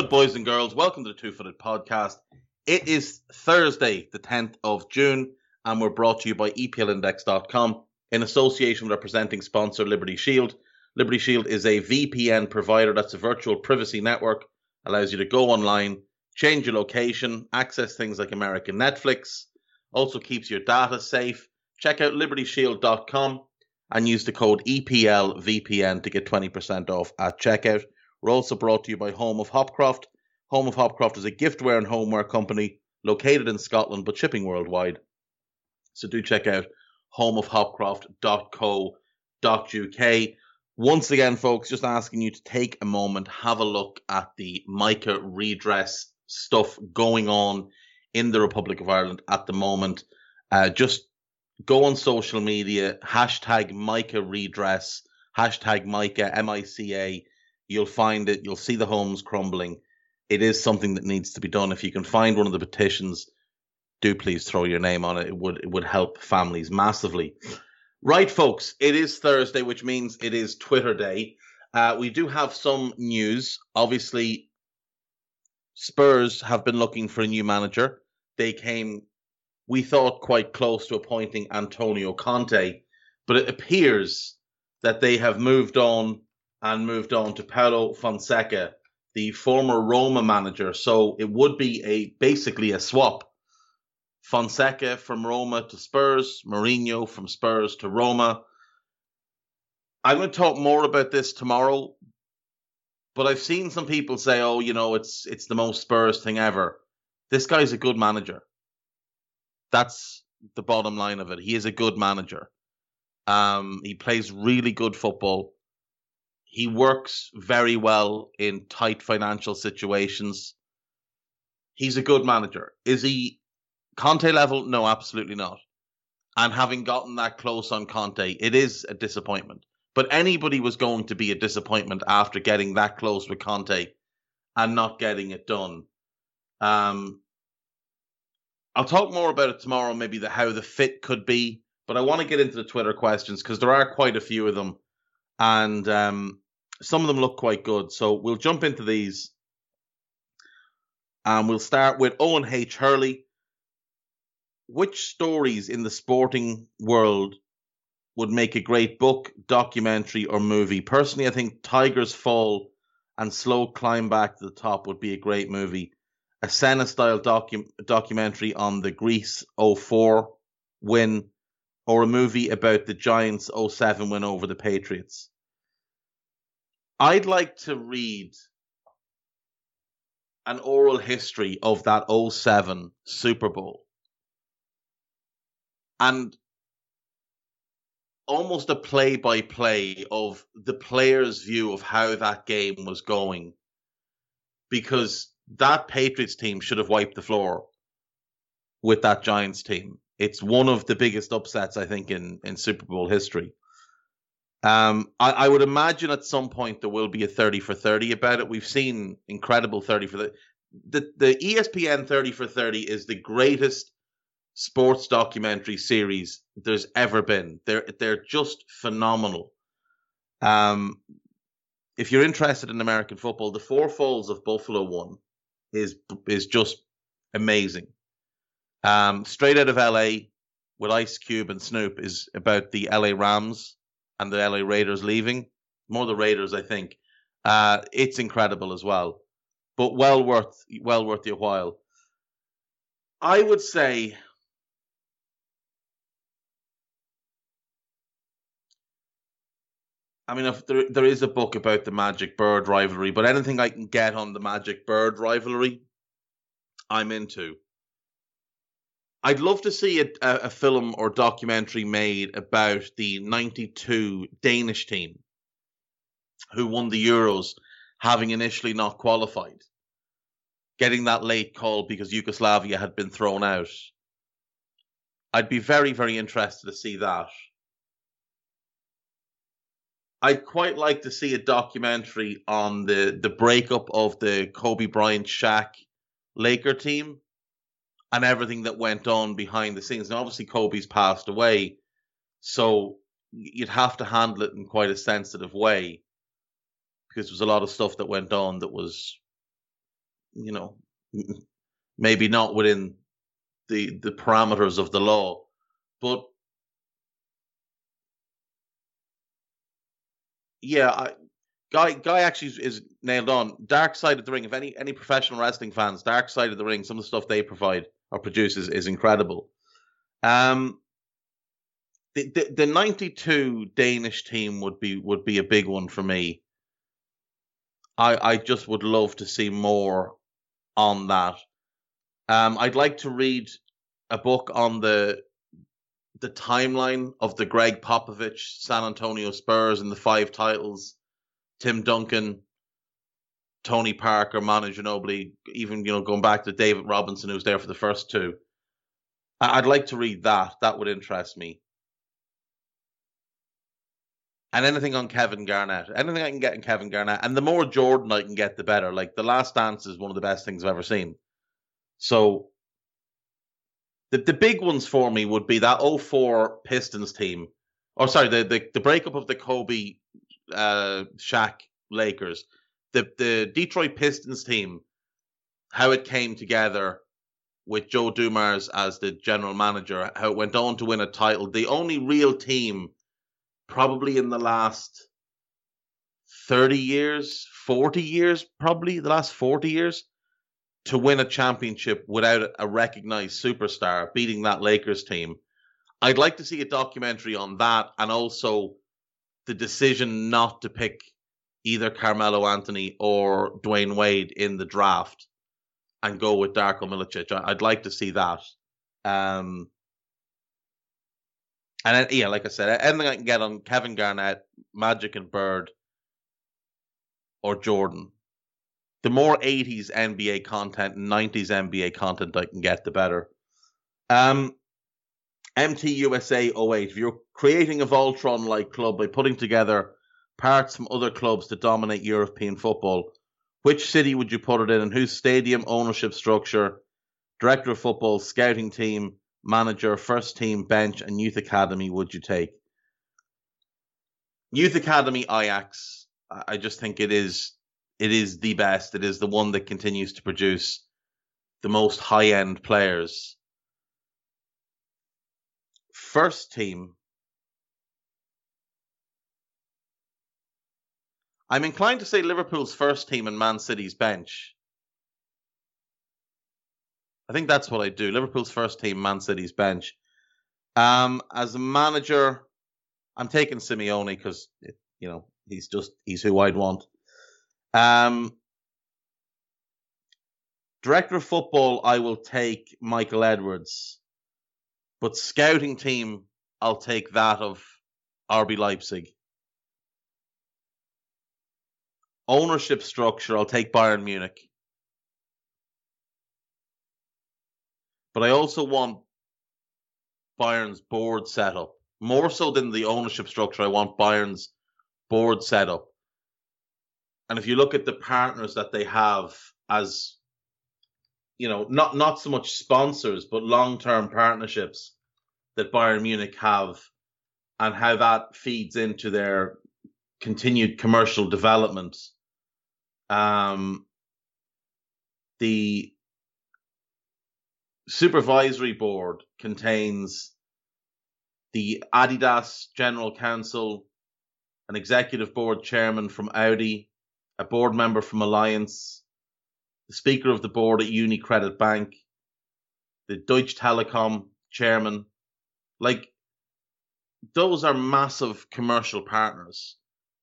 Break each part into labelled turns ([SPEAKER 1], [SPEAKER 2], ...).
[SPEAKER 1] Good, boys and girls? Welcome to the Two Footed Podcast. It is Thursday, the 10th of June, and we're brought to you by EPLindex.com in association with our presenting sponsor, Liberty Shield. Liberty Shield is a VPN provider that's a virtual privacy network, allows you to go online, change your location, access things like American Netflix, also keeps your data safe. Check out libertyshield.com and use the code EPLVPN to get 20% off at checkout. We're also brought to you by Home of Hopcroft. Home of Hopcroft is a giftware and homeware company located in Scotland but shipping worldwide. So do check out homeofhopcroft.co.uk. Once again, folks, just asking you to take a moment, have a look at the Mica redress stuff going on in the Republic of Ireland at the moment. Uh, just go on social media, hashtag Mica redress, hashtag Mica, M I C A You'll find it. You'll see the homes crumbling. It is something that needs to be done. If you can find one of the petitions, do please throw your name on it. It would it would help families massively. Right, folks. It is Thursday, which means it is Twitter Day. Uh, we do have some news. Obviously, Spurs have been looking for a new manager. They came, we thought, quite close to appointing Antonio Conte, but it appears that they have moved on and moved on to Paulo Fonseca, the former Roma manager. So it would be a basically a swap. Fonseca from Roma to Spurs, Mourinho from Spurs to Roma. I'm going to talk more about this tomorrow, but I've seen some people say, "Oh, you know, it's it's the most Spurs thing ever." This guy's a good manager. That's the bottom line of it. He is a good manager. Um, he plays really good football. He works very well in tight financial situations. He's a good manager. Is he Conte level? No, absolutely not. And having gotten that close on Conte, it is a disappointment. But anybody was going to be a disappointment after getting that close with Conte and not getting it done. Um, I'll talk more about it tomorrow, maybe the how the fit could be. But I want to get into the Twitter questions because there are quite a few of them and um, some of them look quite good. So we'll jump into these, and we'll start with Owen H. Hurley. Which stories in the sporting world would make a great book, documentary, or movie? Personally, I think Tigers Fall and Slow Climb Back to the Top would be a great movie. A Senna style docu- documentary on the Greece 04 win, or a movie about the Giants 07 win over the Patriots. I'd like to read an oral history of that 07 Super Bowl and almost a play by play of the player's view of how that game was going because that Patriots team should have wiped the floor with that Giants team. It's one of the biggest upsets I think in in Super Bowl history. Um, I, I, would imagine at some point there will be a 30 for 30 about it. We've seen incredible 30 for the, the, the ESPN 30 for 30 is the greatest sports documentary series there's ever been. They're, they're just phenomenal. Um, if you're interested in American football, the Four Falls of Buffalo one is, is just amazing. Um, straight out of LA with Ice Cube and Snoop is about the LA Rams and the LA Raiders leaving. More the Raiders, I think. Uh, it's incredible as well, but well worth well worth your while. I would say. I mean, if there there is a book about the Magic Bird rivalry, but anything I can get on the Magic Bird rivalry, I'm into. I'd love to see a, a, film or documentary made about the 92 Danish team who won the Euros, having initially not qualified, getting that late call because Yugoslavia had been thrown out. I'd be very, very interested to see that. I'd quite like to see a documentary on the, the breakup of the Kobe Bryant Shaq Laker team and everything that went on behind the scenes. Now, obviously, Kobe's passed away, so you'd have to handle it in quite a sensitive way because there was a lot of stuff that went on that was, you know, maybe not within the the parameters of the law, but yeah, I, Guy Guy actually is, is, nailed on. Dark Side of the Ring. If any any professional wrestling fans, Dark Side of the Ring, some of the stuff they provide or produce is, is incredible. Um, the, the the ninety two Danish team would be would be a big one for me. I I just would love to see more on that. Um, I'd like to read a book on the the timeline of the Gregg Popovich San Antonio Spurs and the five titles, Tim Duncan, Tony Parker, Manu Ginobili, even you know going back to David Robinson who was there for the first two. I'd like to read that. That would interest me. And anything on Kevin Garnett, anything I can get in Kevin Garnett, and the more Jordan I can get, the better. Like the Last Dance is one of the best things I've ever seen. So the the big ones for me would be that 04 Pistons team, or sorry, the the, the breakup of the Kobe, uh, Shaq Lakers, the the Detroit Pistons team, how it came together with Joe Dumars as the general manager, how it went on to win a title. The only real team, probably in the last 30 years, 40 years, probably the last 40 years, to win a championship without a recognized superstar beating that Lakers team. I'd like to see a documentary on that and also the decision not to pick either Carmelo Anthony or Dwyane Wade in the draft and go with Darko Milicic. I'd like to see that. Um, and then, yeah, like I said, anything I can get on Kevin Garnett, Magic and Bird, or Jordan the more 80s NBA content 90s NBA content I can get, the better. Um, MT USA 08. If you're creating a Voltron like club by putting together parts from other clubs to dominate European football, which city would you put it in and whose stadium ownership structure, director of football, scouting team, manager, first team, bench, and youth academy would you take? Youth Academy Ajax. I just think it is it is the best. It is the one that continues to produce the most high end players. First team. I'm inclined to say Liverpool's first team and Man City's bench. I think that's what I do. Liverpool's first team, Man City's bench. Um, as a manager, I'm taking Simeone because you know he's just he's who I'd want. Um, director of football, I will take Michael Edwards, but scouting team, I'll take that of RB Leipzig. Ownership structure, I'll take Bayern Munich. But I also want Bayern's board setup. More so than the ownership structure, I want Bayern's board setup. And if you look at the partners that they have as you know, not not so much sponsors, but long term partnerships that Bayern Munich have and how that feeds into their continued commercial development. Um, the supervisory board contains the Adidas general counsel, an executive board chairman from Audi, a board member from Allianz, the speaker of the board at UniCredit Bank, the Deutsche Telekom chairman. Like, those are massive commercial partners.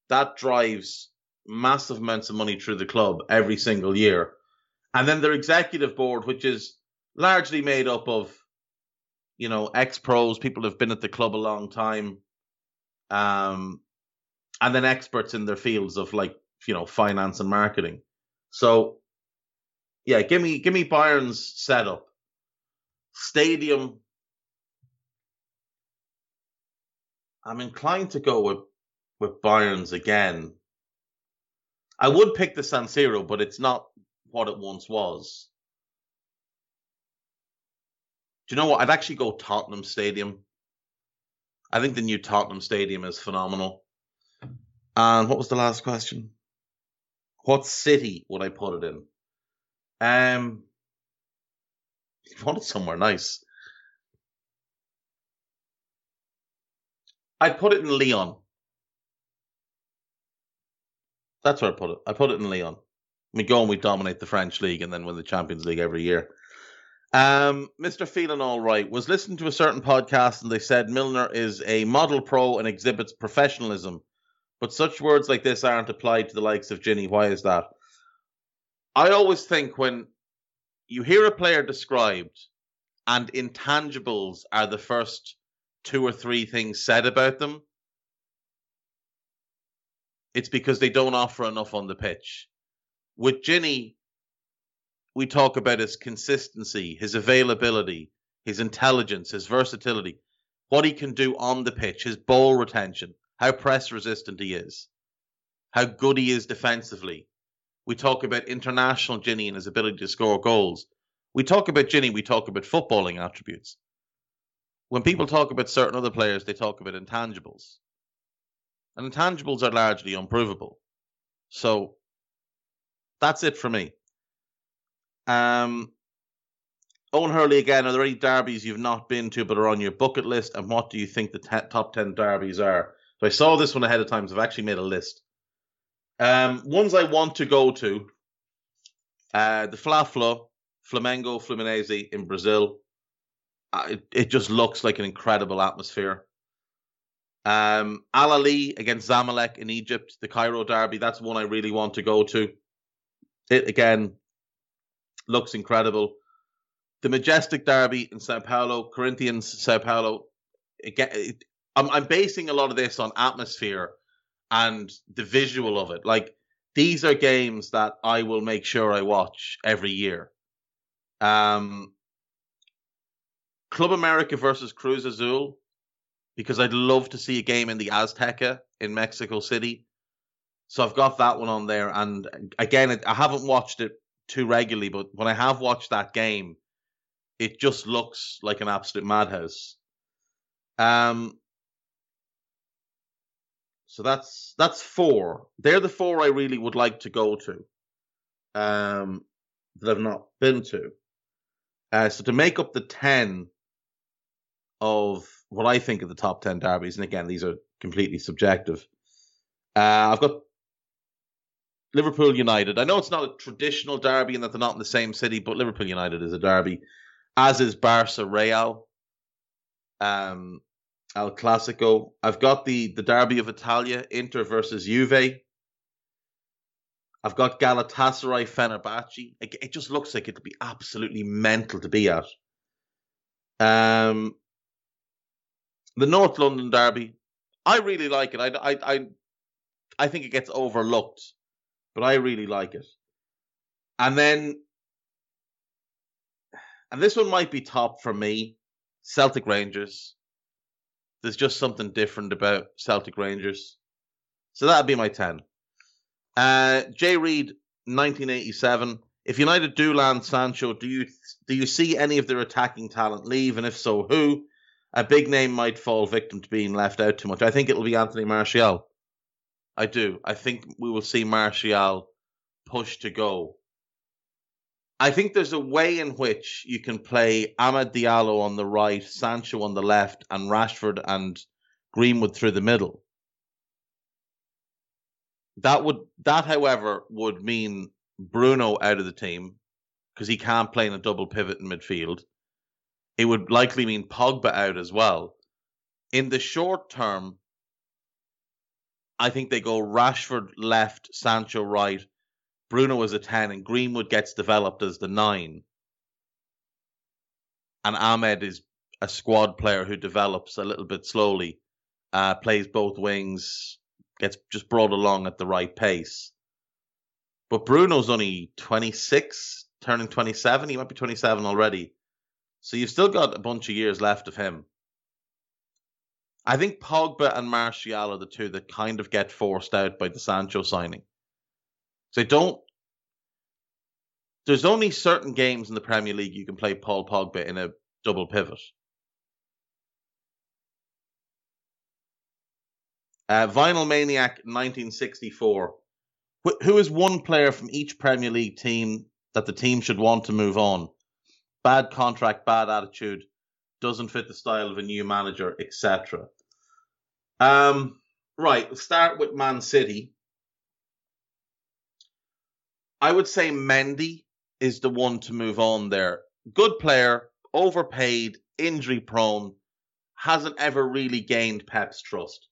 [SPEAKER 1] That drives massive amounts of money through the club every single year. And then their executive board, which is largely made up of, you know, ex pros, people who've been at the club a long time, um, and then experts in their fields of like, you know, finance and marketing. So, yeah, give me give me Bayern's setup. Stadium. I'm inclined to go with with Bayern's again. I would pick the San Siro, but it's not what it once was. Do you know what? I'd actually go Tottenham Stadium. I think the new Tottenham Stadium is phenomenal. And what was the last question? What city would I put it in? Um, you want it somewhere nice. I'd put it in Lyon. That's where I put it. I put it in Lyon. We go and we dominate the French league and then win the Champions League every year. Um, Mr. Feeling All Right was listening to a certain podcast and they said Milner is a model pro and exhibits professionalism. But such words like this aren't applied to the likes of Gini. Why is that? I always think when you hear a player described and intangibles are the first two or three things said about them, it's because they don't offer enough on the pitch. With Gini, we talk about his consistency, his availability, his intelligence, his versatility, what he can do on the pitch, his ball retention, how press resistant he is, how good he is defensively. We talk about international Gini and his ability to score goals. We talk about Gini, we talk about footballing attributes. When people talk about certain other players, they talk about intangibles. And intangibles are largely unprovable. So that's it for me. Um, Owen Hurley again. Are there any derbies you've not been to but are on your bucket list? And what do you think the top ten derbies are? So I saw this one ahead of time. So I've actually made a list. Um, ones I want to go to. Uh, the Fla Fla, Flamengo Fluminense in Brazil. Uh, it, it just looks like an incredible atmosphere. Um, Al Ahly against Zamalek in Egypt, the Cairo derby. That's one I really want to go to. It again looks incredible. The majestic derby in Sao Paulo, Corinthians, Sao Paulo. Again, it, I'm, I'm basing a lot of this on atmosphere and the visual of it. Like these are games that I will make sure I watch every year. Um, Club America versus Cruz Azul because I'd love to see a game in the Azteca in Mexico City. So I've got that one on there. And again, I haven't watched it too regularly, but when I have watched that game, it just looks like an absolute madhouse. Um, so that's that's four. They're the four I really would like to go to. Um, that I've not been to. Uh, so to make up the ten of what I think of the top 10 derbies, and again, these are completely subjective. Uh, I've got Liverpool United. I know it's not a traditional derby and that they're not in the same city, but Liverpool United is a derby, as is Barca Real, um, El Clasico. I've got the, the derby of Italia, Inter versus Juve. I've got Galatasaray Fenerbahce. It, it just looks like it'd be absolutely mental to be at. Um, the North London Derby, I really like it. I, I, I, I think it gets overlooked, but I really like it. And then, and this one might be top for me Celtic Rangers. There's just something different about Celtic Rangers. So that'd be my 10. Uh, Jay Reid, 1987. If United do land Sancho, do you do you see any of their attacking talent leave, and if so, who? A big name might fall victim to being left out too much. I think it'll be Anthony Martial. I do. I think we will see Martial push to go. I think there's a way in which you can play Amad Diallo on the right, Sancho on the left, and Rashford and Greenwood through the middle. That would that, however, would mean Bruno out of the team because he can't play in a double pivot in midfield it would likely mean Pogba out as well. In the short term, I think they go Rashford left, Sancho right, Bruno is a 10 and Greenwood gets developed as the 9 and Amad is a squad player who develops a little bit slowly, uh, plays both wings, gets just brought along at the right pace. But Bruno's only 26, turning 27. He might be 27 already. So you've still got a bunch of years left of him. I think Pogba and Martial are the two that kind of get forced out by the Sancho signing. So don't. There's only certain games in the Premier League you can play Paul Pogba in a double pivot. Uh, Vinyl Maniac 1964. Wh- who is one player from each Premier League team that the team should want to move on? Bad contract, bad attitude, doesn't fit the style of a new manager, etc. Um, right, we'll start with Man City. I would say Mendy is the one to move on there. Good player, overpaid, injury prone, hasn't ever really gained Pep's trust.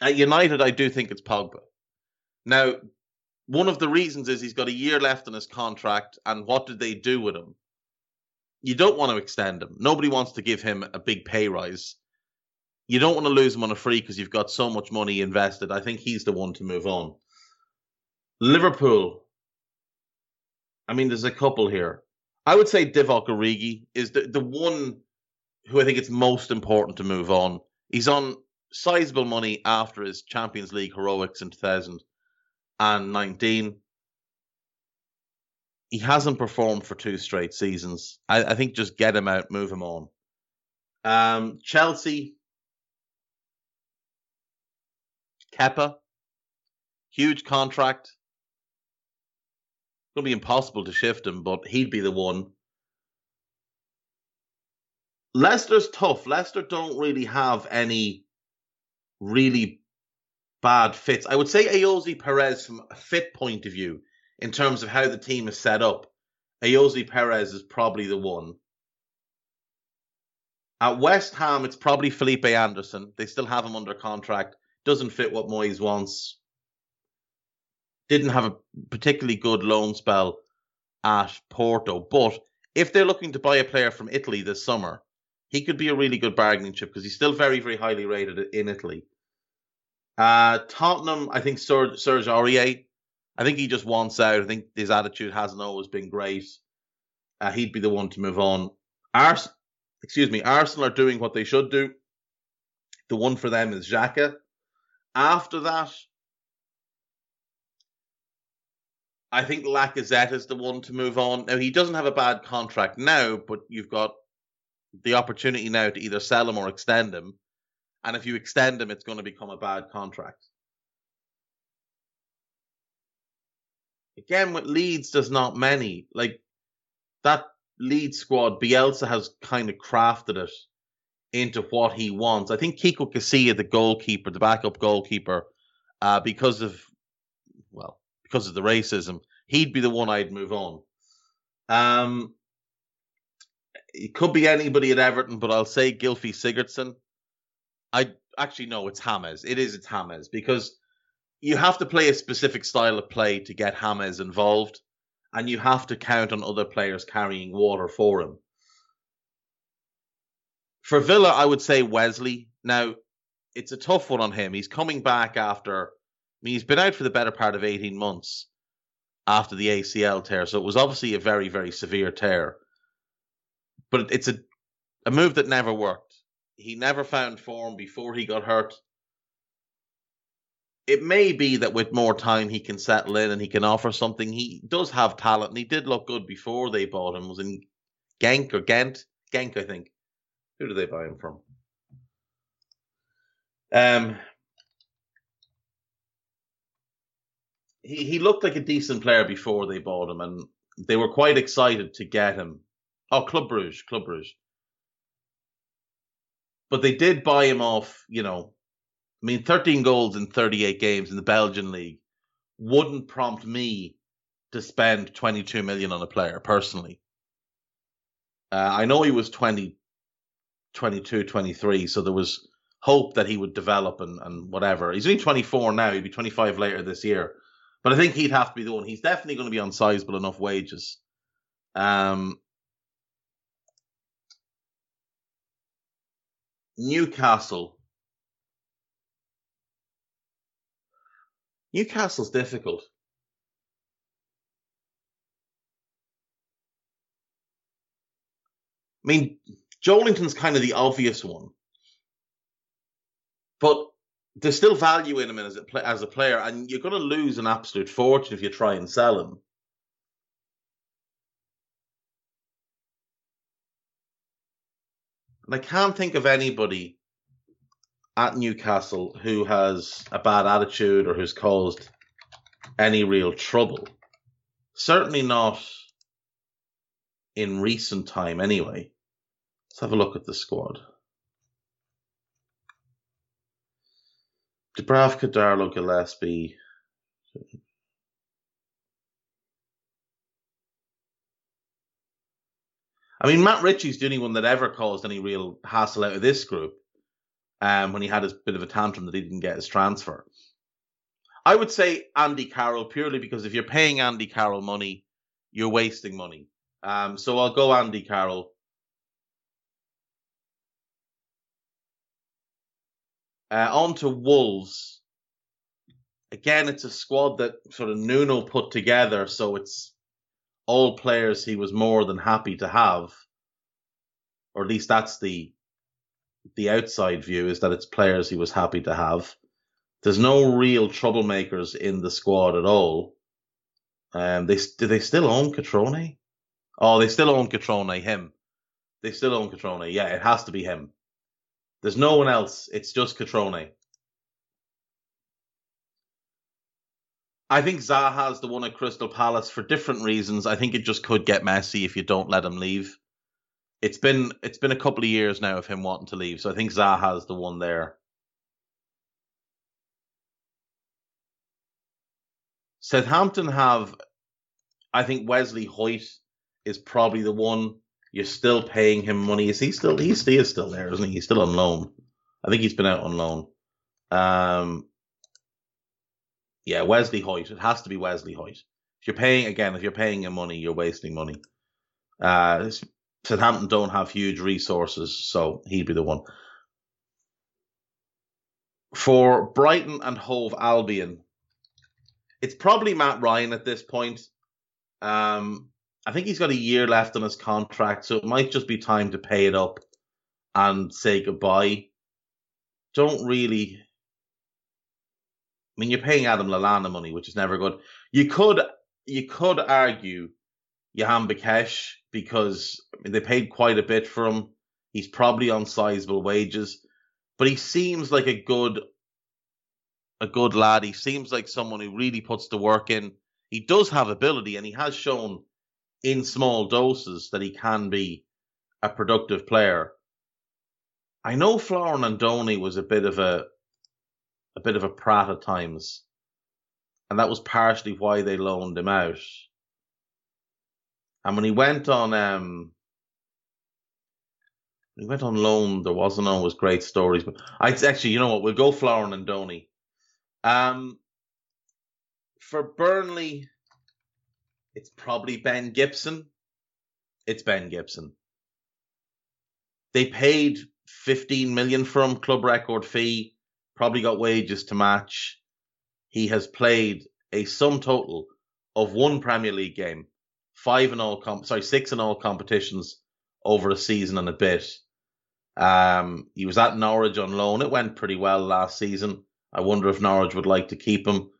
[SPEAKER 1] At United, I do think it's Pogba. Now, one of the reasons is he's got a year left on his contract, and what did they do with him? You don't want to extend him. Nobody wants to give him a big pay rise. You don't want to lose him on a free because you've got so much money invested. I think he's the one to move on. Liverpool. I mean, there's a couple here. I would say Divock Origi is the, the one who I think it's most important to move on. He's on sizable money after his Champions League heroics in 2019. He hasn't performed for two straight seasons. I, I think just get him out, move him on. Um, Chelsea, Kepa, huge contract. It'll be impossible to shift him, but he'd be the one. Leicester's tough. Leicester don't really have any really bad fits. I would say Ayoze Perez from a fit point of view, in terms of how the team is set up, Ayoze Perez is probably the one. At West Ham, it's probably Felipe Anderson. They still have him under contract. Doesn't fit what Moyes wants. Didn't have a particularly good loan spell at Porto. But if they're looking to buy a player from Italy this summer, he could be a really good bargaining chip because he's still very, very highly rated in Italy. Uh, Tottenham, I think Serge, Serge Aurier, I think he just wants out. I think his attitude hasn't always been great. Uh, he'd be the one to move on. Ars- excuse me, Arsenal are doing what they should do. The one for them is Xhaka. After that, I think Lacazette is the one to move on. Now he doesn't have a bad contract now, but you've got the opportunity now to either sell him or extend him. And if you extend him, it's going to become a bad contract. Again, with Leeds, there's not many. Like that Leeds squad, Bielsa has kind of crafted it into what he wants. I think Kiko Casilla, the goalkeeper, the backup goalkeeper, uh, because of well, because of the racism, he'd be the one I'd move on. Um, it could be anybody at Everton, but I'll say Gylfi Sigurdsson. I actually no, it's James. It is it's Hames because you have to play a specific style of play to get Hames involved, and you have to count on other players carrying water for him. For Villa, I would say Wesley. Now, it's a tough one on him. He's coming back after. I mean, he's been out for the better part of 18 months after the ACL tear, so it was obviously a very, very severe tear. But it's a a move that never worked. He never found form before he got hurt. It may be that with more time he can settle in and he can offer something. He does have talent and he did look good before they bought him. Was in Genk or Ghent? Genk, I think. Who did they buy him from? Um, he he looked like a decent player before they bought him, and they were quite excited to get him. Oh, Club Bruges, Club Bruges. But they did buy him off, you know. I mean, 13 goals in 38 games in the Belgian league wouldn't prompt me to spend 22 million on a player personally. Uh, I know he was 20, 22, 23, so there was hope that he would develop and, and whatever. He's only 24 now, he'd be 25 later this year. But I think he'd have to be the one. He's definitely going to be on sizable enough wages. Um, Newcastle. Newcastle's difficult. I mean, Joelinton's kind of the obvious one, but there's still value in him as a as a player, and you're going to lose an absolute fortune if you try and sell him. And I can't think of anybody at Newcastle who has a bad attitude or who's caused any real trouble. Certainly not in recent time, anyway. Let's have a look at the squad. Dubravka, Darlow, Gillespie. I mean, Matt Ritchie's the only one that ever caused any real hassle out of this group um, when he had his bit of a tantrum that he didn't get his transfer. I would say Andy Carroll purely because if you're paying Andy Carroll money, you're wasting money. Um, so I'll go Andy Carroll. Uh, on to Wolves. Again, it's a squad that sort of Nuno put together, so it's all players he was more than happy to have, or at least that's the the outside view is that it's players he was happy to have. There's no real troublemakers in the squad at all. Um, they do they still own Cutrone? Oh, they still own Cutrone. Him. They still own Cutrone. Yeah, it has to be him. There's no one else. It's just Cutrone. I think Zaha's the one at Crystal Palace for different reasons. I think it just could get messy if you don't let him leave. It's been it's been a couple of years now of him wanting to leave, so I think Zaha's the one there. Southampton have, I think Wesley Hoedt is probably the one you're still paying him money. Is he still? He is still there, isn't he? He's still on loan. I think he's been out on loan. Um, yeah, Wesley Hoedt. It has to be Wesley Hoedt. If you're paying again, if you're paying him money, you're wasting money. Uh, Southampton don't have huge resources, so he'd be the one. For Brighton and Hove Albion, it's probably Matt Ryan at this point. Um, I think he's got a year left on his contract, so it might just be time to pay it up and say goodbye. Don't really I mean, you're paying Adam Lallana money, which is never good. You could you could argue Jahanbakhsh because I mean, they paid quite a bit for him. He's probably on sizable wages, but he seems like a good a good lad. He seems like someone who really puts the work in. He does have ability, and he has shown in small doses that he can be a productive player. I know Florin Andone was a bit of a a bit of a prat at times. And that was partially why they loaned him out. And when he went on um he went on loan, there wasn't always great stories. But I actually, you know what, we'll go Florin and Andone. Um for Burnley, it's probably Ben Gibson. It's Ben Gibson. They paid 15 million from club record fee probably got wages to match. He has played a sum total of one Premier League game, five in all comp, sorry, six in all competitions over a season and a bit. Um, he was at Norwich on loan. It went pretty well last season. I wonder if Norwich would like to keep him.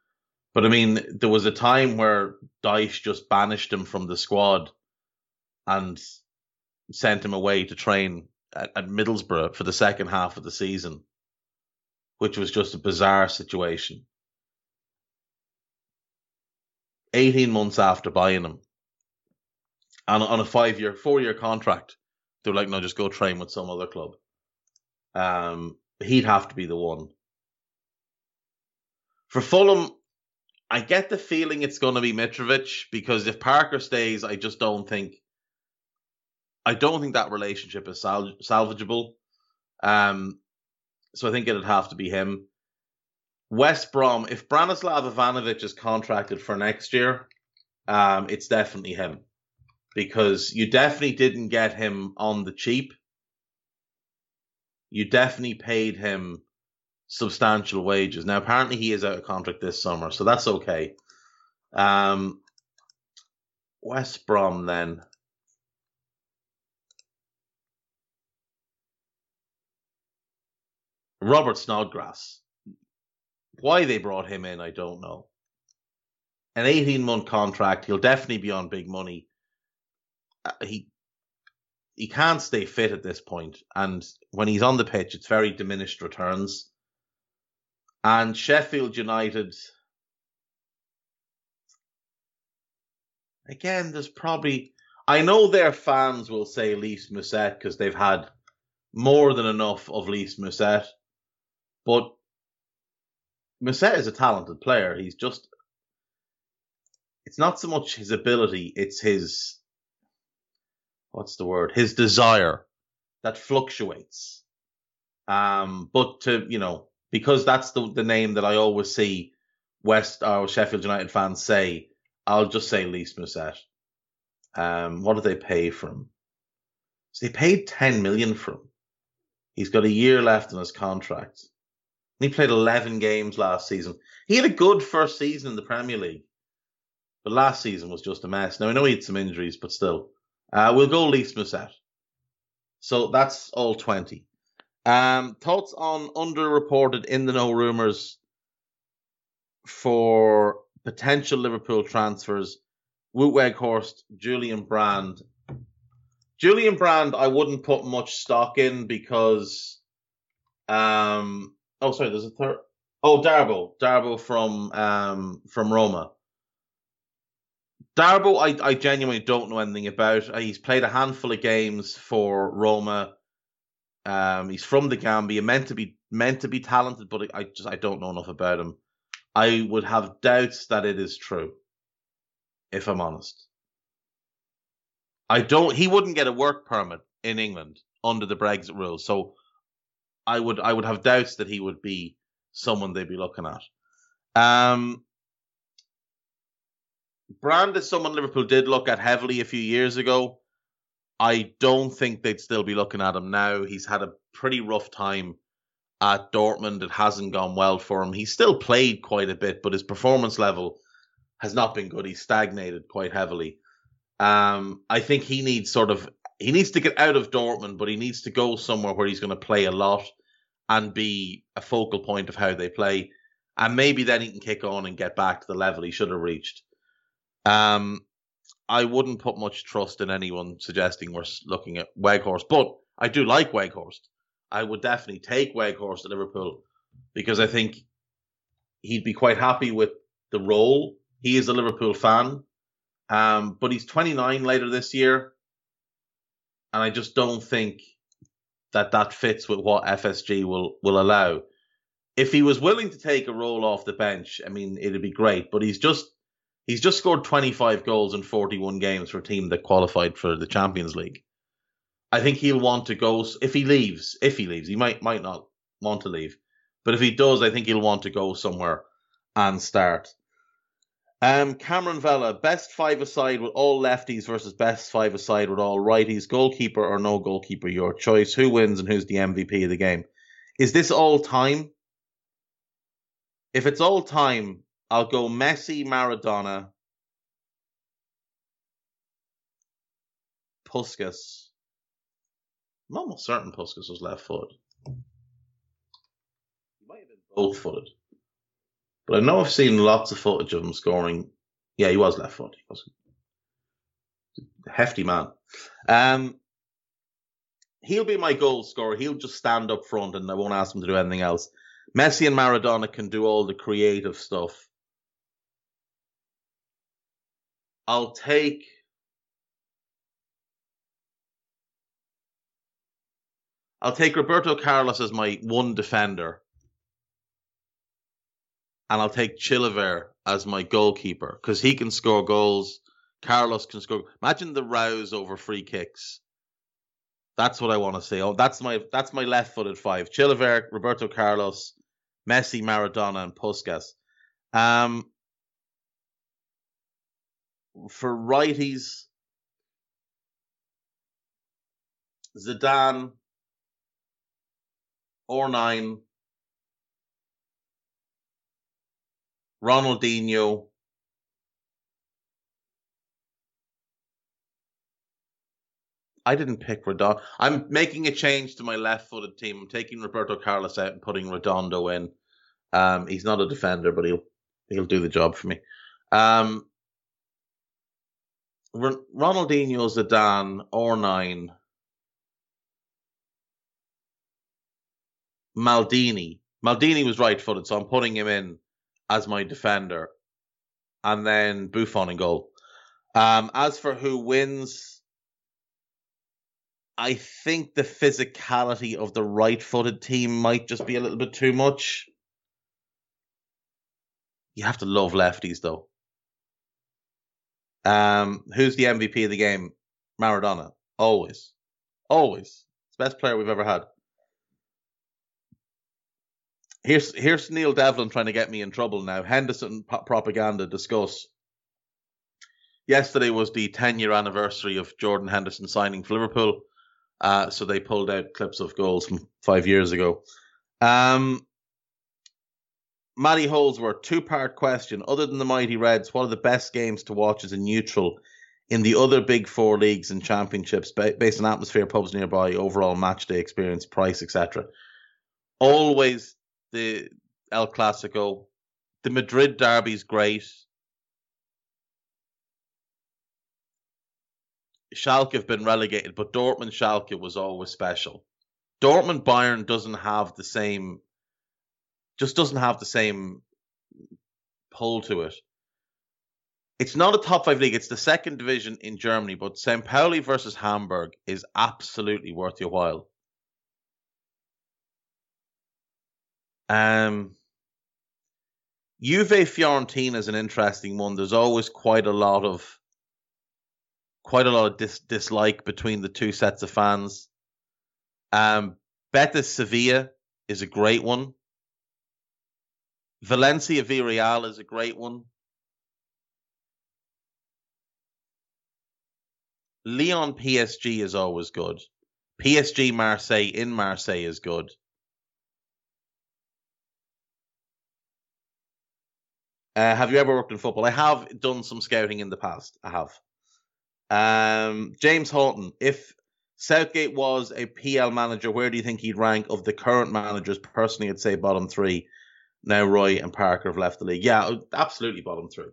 [SPEAKER 1] But I mean, there was a time where Dyche just banished him from the squad and sent him away to train at, at Middlesbrough for the second half of the season which was just a bizarre situation. 18 months after buying him, and on a five year, four year contract, they were like, no, just go train with some other club. Um, he'd have to be the one. For Fulham, I get the feeling it's going to be Mitrovic because if Parker stays, I just don't think. I don't think that relationship is salvageable. Um, so I think it'd have to be him. West Brom, if Branislav Ivanovic is contracted for next year, um, it's definitely him. Because you definitely didn't get him on the cheap. You definitely paid him substantial wages. Now, apparently, he is out of contract this summer, so that's okay. Um, West Brom, then. Robert Snodgrass. Why they brought him in, I don't know. An 18 month contract, he'll definitely be on big money. Uh, he he can't stay fit at this point, and when he's on the pitch, it's very diminished returns. And Sheffield United, again, there's probably I know their fans will say Lys Mousset because they've had more than enough of Lys Mousset, but Mousset is a talented player. He's just it's not so much his ability, it's his what's the word? His desire that fluctuates. Um, but to you know, because that's the the name that I always see West or Sheffield United fans say, I'll just say Lys Mousset. Um, what did they pay for him? So they paid ten million for him. He's got a year left on his contract. He played 11 games last season. He had a good first season in the Premier League, but last season was just a mess. Now, I know he had some injuries, but still. Uh, we'll go Lys Mousset. So that's all 20. Um, thoughts on underreported in the know rumors for potential Liverpool transfers? Wout Weghorst, Julian Brandt. Julian Brandt, I wouldn't put much stock in because um, Oh, sorry. There's a third. Oh, Darboe, Darboe from um from Roma. Darboe, I, I genuinely don't know anything about. Uh, he's played a handful of games for Roma. Um, he's from the Gambia, meant to be meant to be talented, but I just I don't know enough about him. I would have doubts that it is true, if I'm honest. I don't. He wouldn't get a work permit in England under the Brexit rules, so I would I would have doubts that he would be someone they'd be looking at. Um, Brandt is someone Liverpool did look at heavily a few years ago. I don't think they'd still be looking at him now. He's had a pretty rough time at Dortmund. It hasn't gone well for him. He's still played quite a bit, but his performance level has not been good. He's stagnated quite heavily. Um, I think he needs sort of he needs to get out of Dortmund, but he needs to go somewhere where he's going to play a lot and be a focal point of how they play. And maybe then he can kick on and get back to the level he should have reached. Um, I wouldn't put much trust in anyone suggesting we're looking at Weghorst, but I do like Weghorst. I would definitely take Weghorst at Liverpool because I think he'd be quite happy with the role. He is a Liverpool fan, um, but he's 29 later this year, and I just don't think that that fits with what FSG will will allow. If he was willing to take a role off the bench, I mean, it'd be great. But he's just he's just scored 25 goals in 41 games for a team that qualified for the Champions League. I think he'll want to go if he leaves. If he leaves, he might might not want to leave, but if he does, I think he'll want to go somewhere and start. Um, Cameron Vella, best five aside with all lefties versus best five aside with all righties. Goalkeeper or no goalkeeper, your choice. Who wins and who's the MVP of the game? Is this all time? If it's all time, I'll go Messi, Maradona, Puskas. I'm almost certain Puskas was left footed. He might have been both footed. But I know I've seen lots of footage of him scoring. Yeah, he was left foot. He was a hefty man. Um, he'll be my goal scorer. He'll just stand up front and I won't ask him to do anything else. Messi and Maradona can do all the creative stuff. I'll take I'll take Roberto Carlos as my one defender and I'll take Chilavert as my goalkeeper because he can score goals. Carlos can score. Imagine the rows over free kicks. That's what I want to see. Oh, that's my that's my left-footed five: Chilavert, Roberto Carlos, Messi, Maradona, and Puskas. Um, for righties, Zidane, R9, Ronaldinho, I didn't pick Redondo. I'm making a change to my left-footed team. I'm taking Roberto Carlos out and putting Redondo in. Um, he's not a defender, but he'll he'll do the job for me. Um, Ronaldinho, Zidane, or nine. Maldini. Maldini was right-footed, so I'm putting him in as my defender, and then Buffon in goal. Um, as for who wins, I think the physicality of the right footed team might just be a little bit too much. You have to love lefties though. Um, who's the MVP of the game? Maradona. Always. Always. It's best player we've ever had. Here's here's Neil Devlin trying to get me in trouble now. Henderson propaganda discuss. Yesterday was the 10 year anniversary of Jordan Henderson signing for Liverpool. Uh, so they pulled out clips of goals from five years ago. Um, Matty Holdsworth, two part question. Other than the Mighty Reds, what are the best games to watch as a neutral in the other big four leagues and championships based on atmosphere, pubs nearby, overall match day experience, price, etc.? Always the El Clasico. The Madrid derby is great. Schalke have been relegated, but Dortmund Schalke was always special. Dortmund Bayern doesn't have the same, just doesn't have the same pull to it. It's not a top five league. It's the second division in Germany, but St. Pauli versus Hamburg is absolutely worth your while. Um, Juve Fiorentina is an interesting one. There's always quite a lot of quite a lot of dis- dislike between the two sets of fans. Um, Betis Sevilla is a great one. Valencia Villarreal is a great one. Lyon PSG is always good. PSG Marseille in Marseille is good. Uh, have you ever worked in football? I have done some scouting in the past. I have. Um, James Horton, if Southgate was a PL manager, where do you think he'd rank of the current managers? Personally, I'd say bottom three. Now Roy and Parker have left the league. Yeah, absolutely bottom three.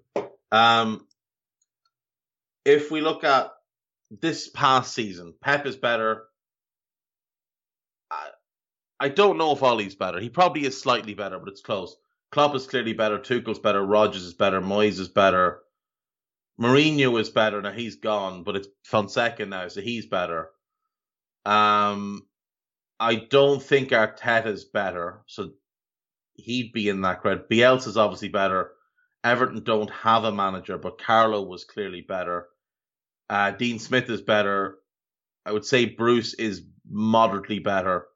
[SPEAKER 1] Um, if we look at this past season, Pep is better. I, I don't know if Ole's better. He probably is slightly better, but it's close. Klopp is clearly better. Tuchel's better. Rodgers is better. Moyes is better. Mourinho is better now. He's gone, but it's Fonseca now, so he's better. Um, I don't think Arteta's better, so he'd be in that crowd. Bielsa's obviously better. Everton don't have a manager, but Carlo was clearly better. Uh, Dean Smith is better. I would say Bruce is moderately better.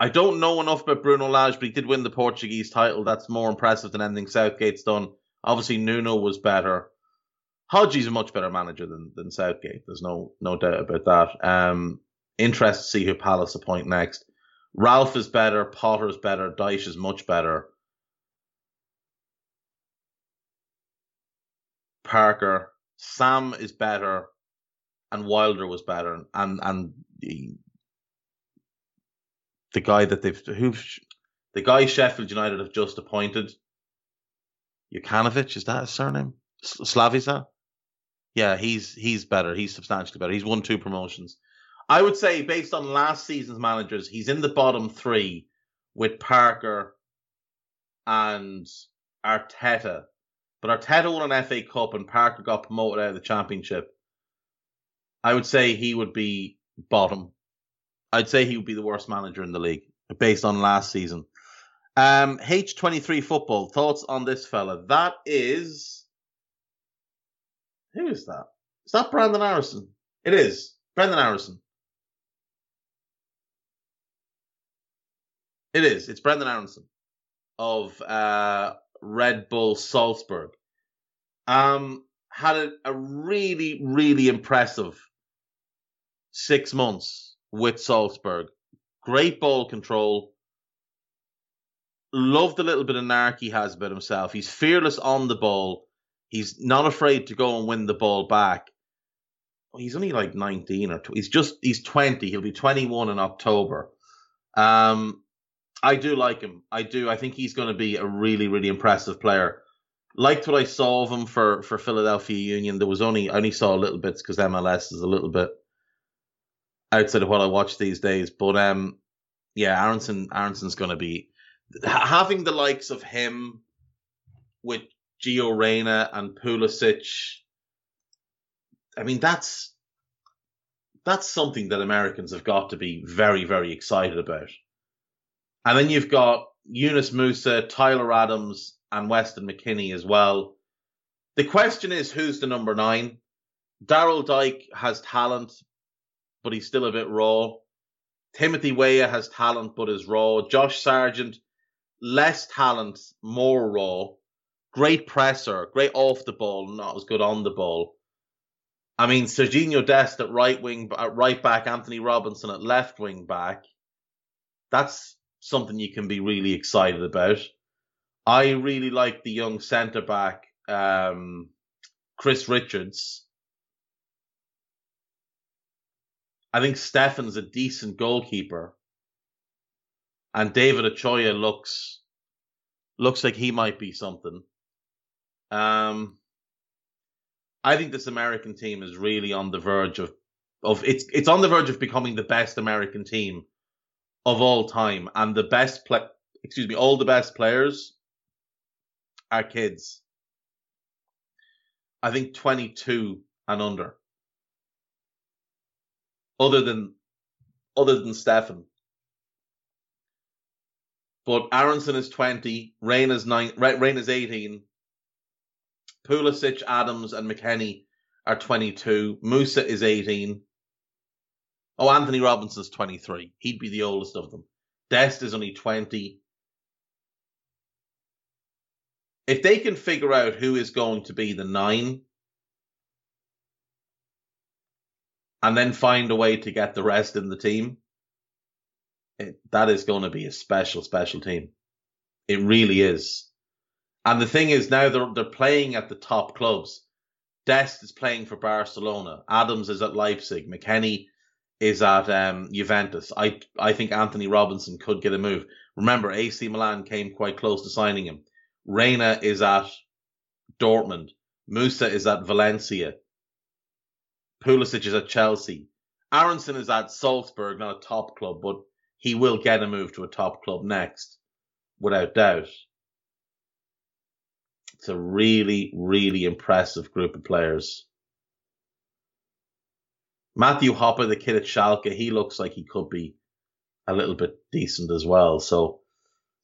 [SPEAKER 1] I don't know enough about Bruno Lage, but he did win the Portuguese title. That's more impressive than anything Southgate's done. Obviously, Nuno was better. Hodgie's a much better manager than, than Southgate. There's no no doubt about that. Um, interested to see who Palace appoint next. Ralph is better. Potter is better. Dyche is much better. Parker, Sam is better, and Wilder was better, and and the, guy that they've who the guy Sheffield United have just appointed Jokanovic, is that his surname? Slavisa? Yeah, he's he's better. He's substantially better. He's won two promotions. I would say, based on last season's managers, he's in the bottom three with Parker and Arteta. But Arteta won an FA Cup and Parker got promoted out of the Championship. I would say he would be bottom. I'd say he would be the worst manager in the league based on last season. Um, H23 football. Thoughts on this fella? That is. Who is that? Is that Brandon Harrison? It is. Brendan Harrison. It is. It's Brenden Aaronson of uh, Red Bull Salzburg. Um, had a, a really, really impressive six months with Salzburg. Great ball control. Love the little bit of narc he has about himself. He's fearless on the ball. He's not afraid to go and win the ball back. He's only like 19 or 20. He's just, he's 20. He'll be 21 in October. Um, I do like him. I do. I think he's going to be a really, really impressive player. Liked what I saw of him for, for Philadelphia Union. There was only, I only saw little bits because MLS is a little bit outside of what I watch these days. But um, yeah, Aaronson Aaronson's going to be having the likes of him with Gio Reyna and Pulisic. I mean, that's that's something that Americans have got to be very, very excited about. And then you've got Yunus Musah, Tyler Adams, and Weston McKennie as well. The question is, who's the number nine? Daryl Dike has talent, but he's still a bit raw. Timothy Weah has talent, but is raw. Josh Sargent, less talent, more raw. Great presser, great off the ball, not as good on the ball. I mean, Serginho Dest at right wing, at right back, Antonee Robinson at left wing back. That's something you can be really excited about. I really like the young centre back, um, Chris Richards. I think Steffen's a decent goalkeeper. And David Ochoa looks looks like he might be something. Um I think this American team is really on the verge of of it's it's on the verge of becoming the best American team of all time, and the best play excuse me, all the best players are kids. I think 22 and under. Other than other than Steffen. But Aaronson is 20, Reyna is nine, Reyna is 18. Pulisic, Adams, and McKennie are 22. Musah is 18. Oh, Antonee Robinson's 23. He'd be the oldest of them. Dest is only 20. If they can figure out who is going to be the nine and then find a way to get the rest in the team, it, that is going to be a special, special team. It really is. And the thing is, now they're, they're playing at the top clubs. Dest is playing for Barcelona. Adams is at Leipzig. McKennie is at um, Juventus. I I think Antonee Robinson could get a move. Remember, AC Milan came quite close to signing him. Reyna is at Dortmund. Musah is at Valencia. Pulisic is at Chelsea. Aaronson is at Salzburg, not a top club, but he will get a move to a top club next, without doubt. It's a really, really impressive group of players. Matthew Hoppe, the kid at Schalke, he looks like he could be a little bit decent as well. So,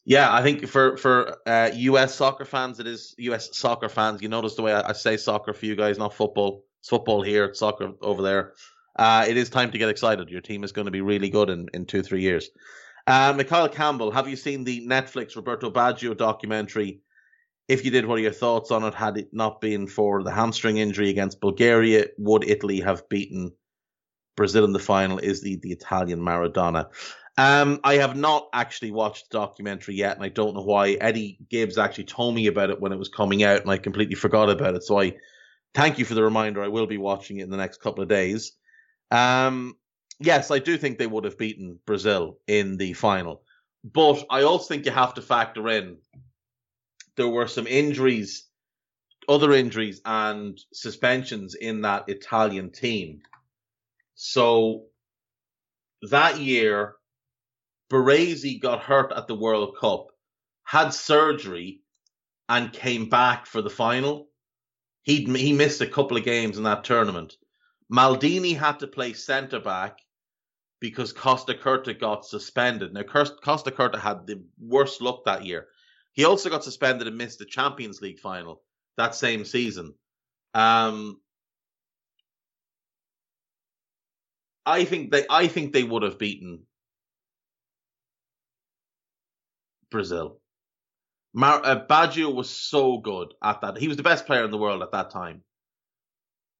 [SPEAKER 1] yeah, I think for for uh, U.S. soccer fans, it is U.S. soccer fans. You notice the way I, I say soccer for you guys, not football. It's football here, it's soccer over there. Uh, it is time to get excited. Your team is going to be really good in, in two, three years. Uh, Mikhail Campbell, have you seen the Netflix Roberto Baggio documentary? If you did, what are your thoughts on it? Had it not been for the hamstring injury against Bulgaria, would Italy have beaten Brazil in the final is the, the Italian Maradona. Um, I have not actually watched the documentary yet, and I don't know why. Eddie Gibbs actually told me about it when it was coming out, and I completely forgot about it. So I thank you for the reminder. I will be watching it in the next couple of days. Um, yes, I do think they would have beaten Brazil in the final, but I also think you have to factor in there were some injuries, other injuries, and suspensions in that Italian team so that year, Baresi got hurt at the World Cup, had surgery, and came back for the final. He he missed a couple of games in that tournament. Maldini had to play centre back because Costacurta got suspended. Now Costacurta had the worst luck that year. He also got suspended and missed the Champions League final that same season. Um, I think they I think they would have beaten Brazil. Mar- uh, Baggio was so good at that. He was the best player in the world at that time.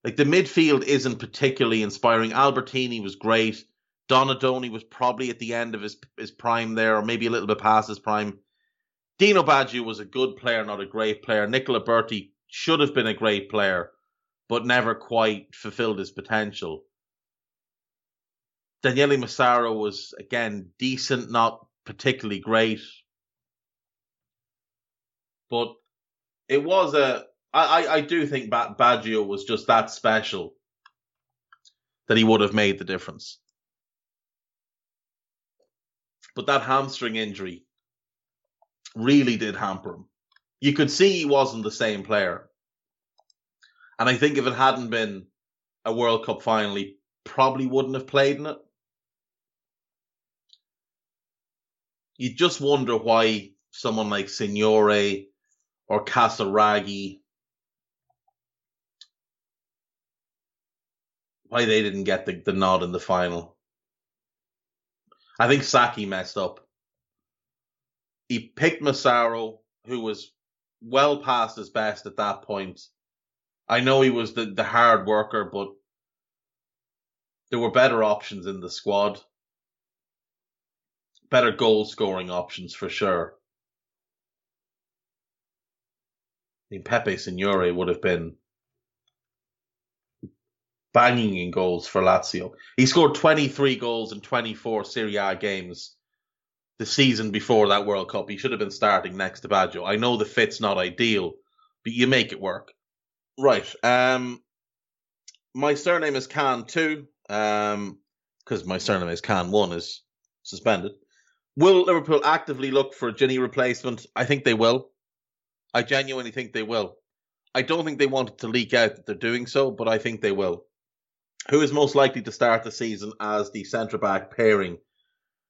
[SPEAKER 1] Like the midfield isn't particularly inspiring. Albertini was great. Donadoni was probably at the end of his his prime there, or maybe a little bit past his prime. Dino Baggio was a good player, not a great player. Nicola Berti should have been a great player, but never quite fulfilled his potential. Daniele Massaro was again decent, not particularly great. But it was a I, I do think ba- Baggio was just that special that he would have made the difference. But that hamstring injury really did hamper him. You could see he wasn't the same player. And I think if it hadn't been a World Cup final, he probably wouldn't have played in it. You just wonder why someone like Signori or Casiraghi why they didn't get the, the nod in the final. I think Sacchi messed up. He picked Massaro, who was well past his best at that point. I know he was the, the hard worker, but there were better options in the squad. Better goal scoring options for sure. I mean, Beppe Signori would have been banging in goals for Lazio. He scored 23 goals in 24 Serie A games the season before that World Cup. He should have been starting next to Baggio. I know the fit's not ideal, but you make it work. Right. Um, my surname is Khan too, um, because my surname is Khan one is suspended. Will Liverpool actively look for a Gini replacement? I think they will. I genuinely think they will. I don't think they wanted to leak out that they're doing so, but I think they will who is most likely to start the season as the centre back pairing?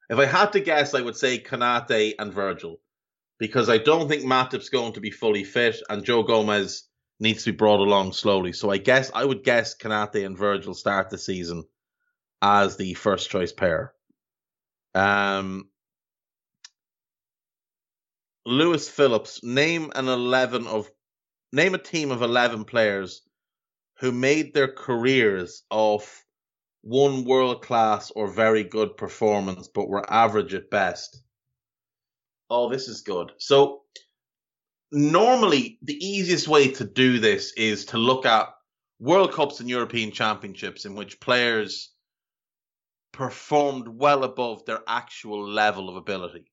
[SPEAKER 1] If I had to guess, I would say Konate and Virgil, because I don't think Matip's going to be fully fit, and Joe Gomez needs to be brought along slowly. So I guess I would guess Konate and Virgil start the season as the first choice pair. Um, Lewis Phillips, name an eleven of name a team of eleven players who made their careers off one world class or very good performance, but were average at best. Oh, this is good. So, normally, the easiest way to do this is to look at World Cups and European Championships in which players performed well above their actual level of ability.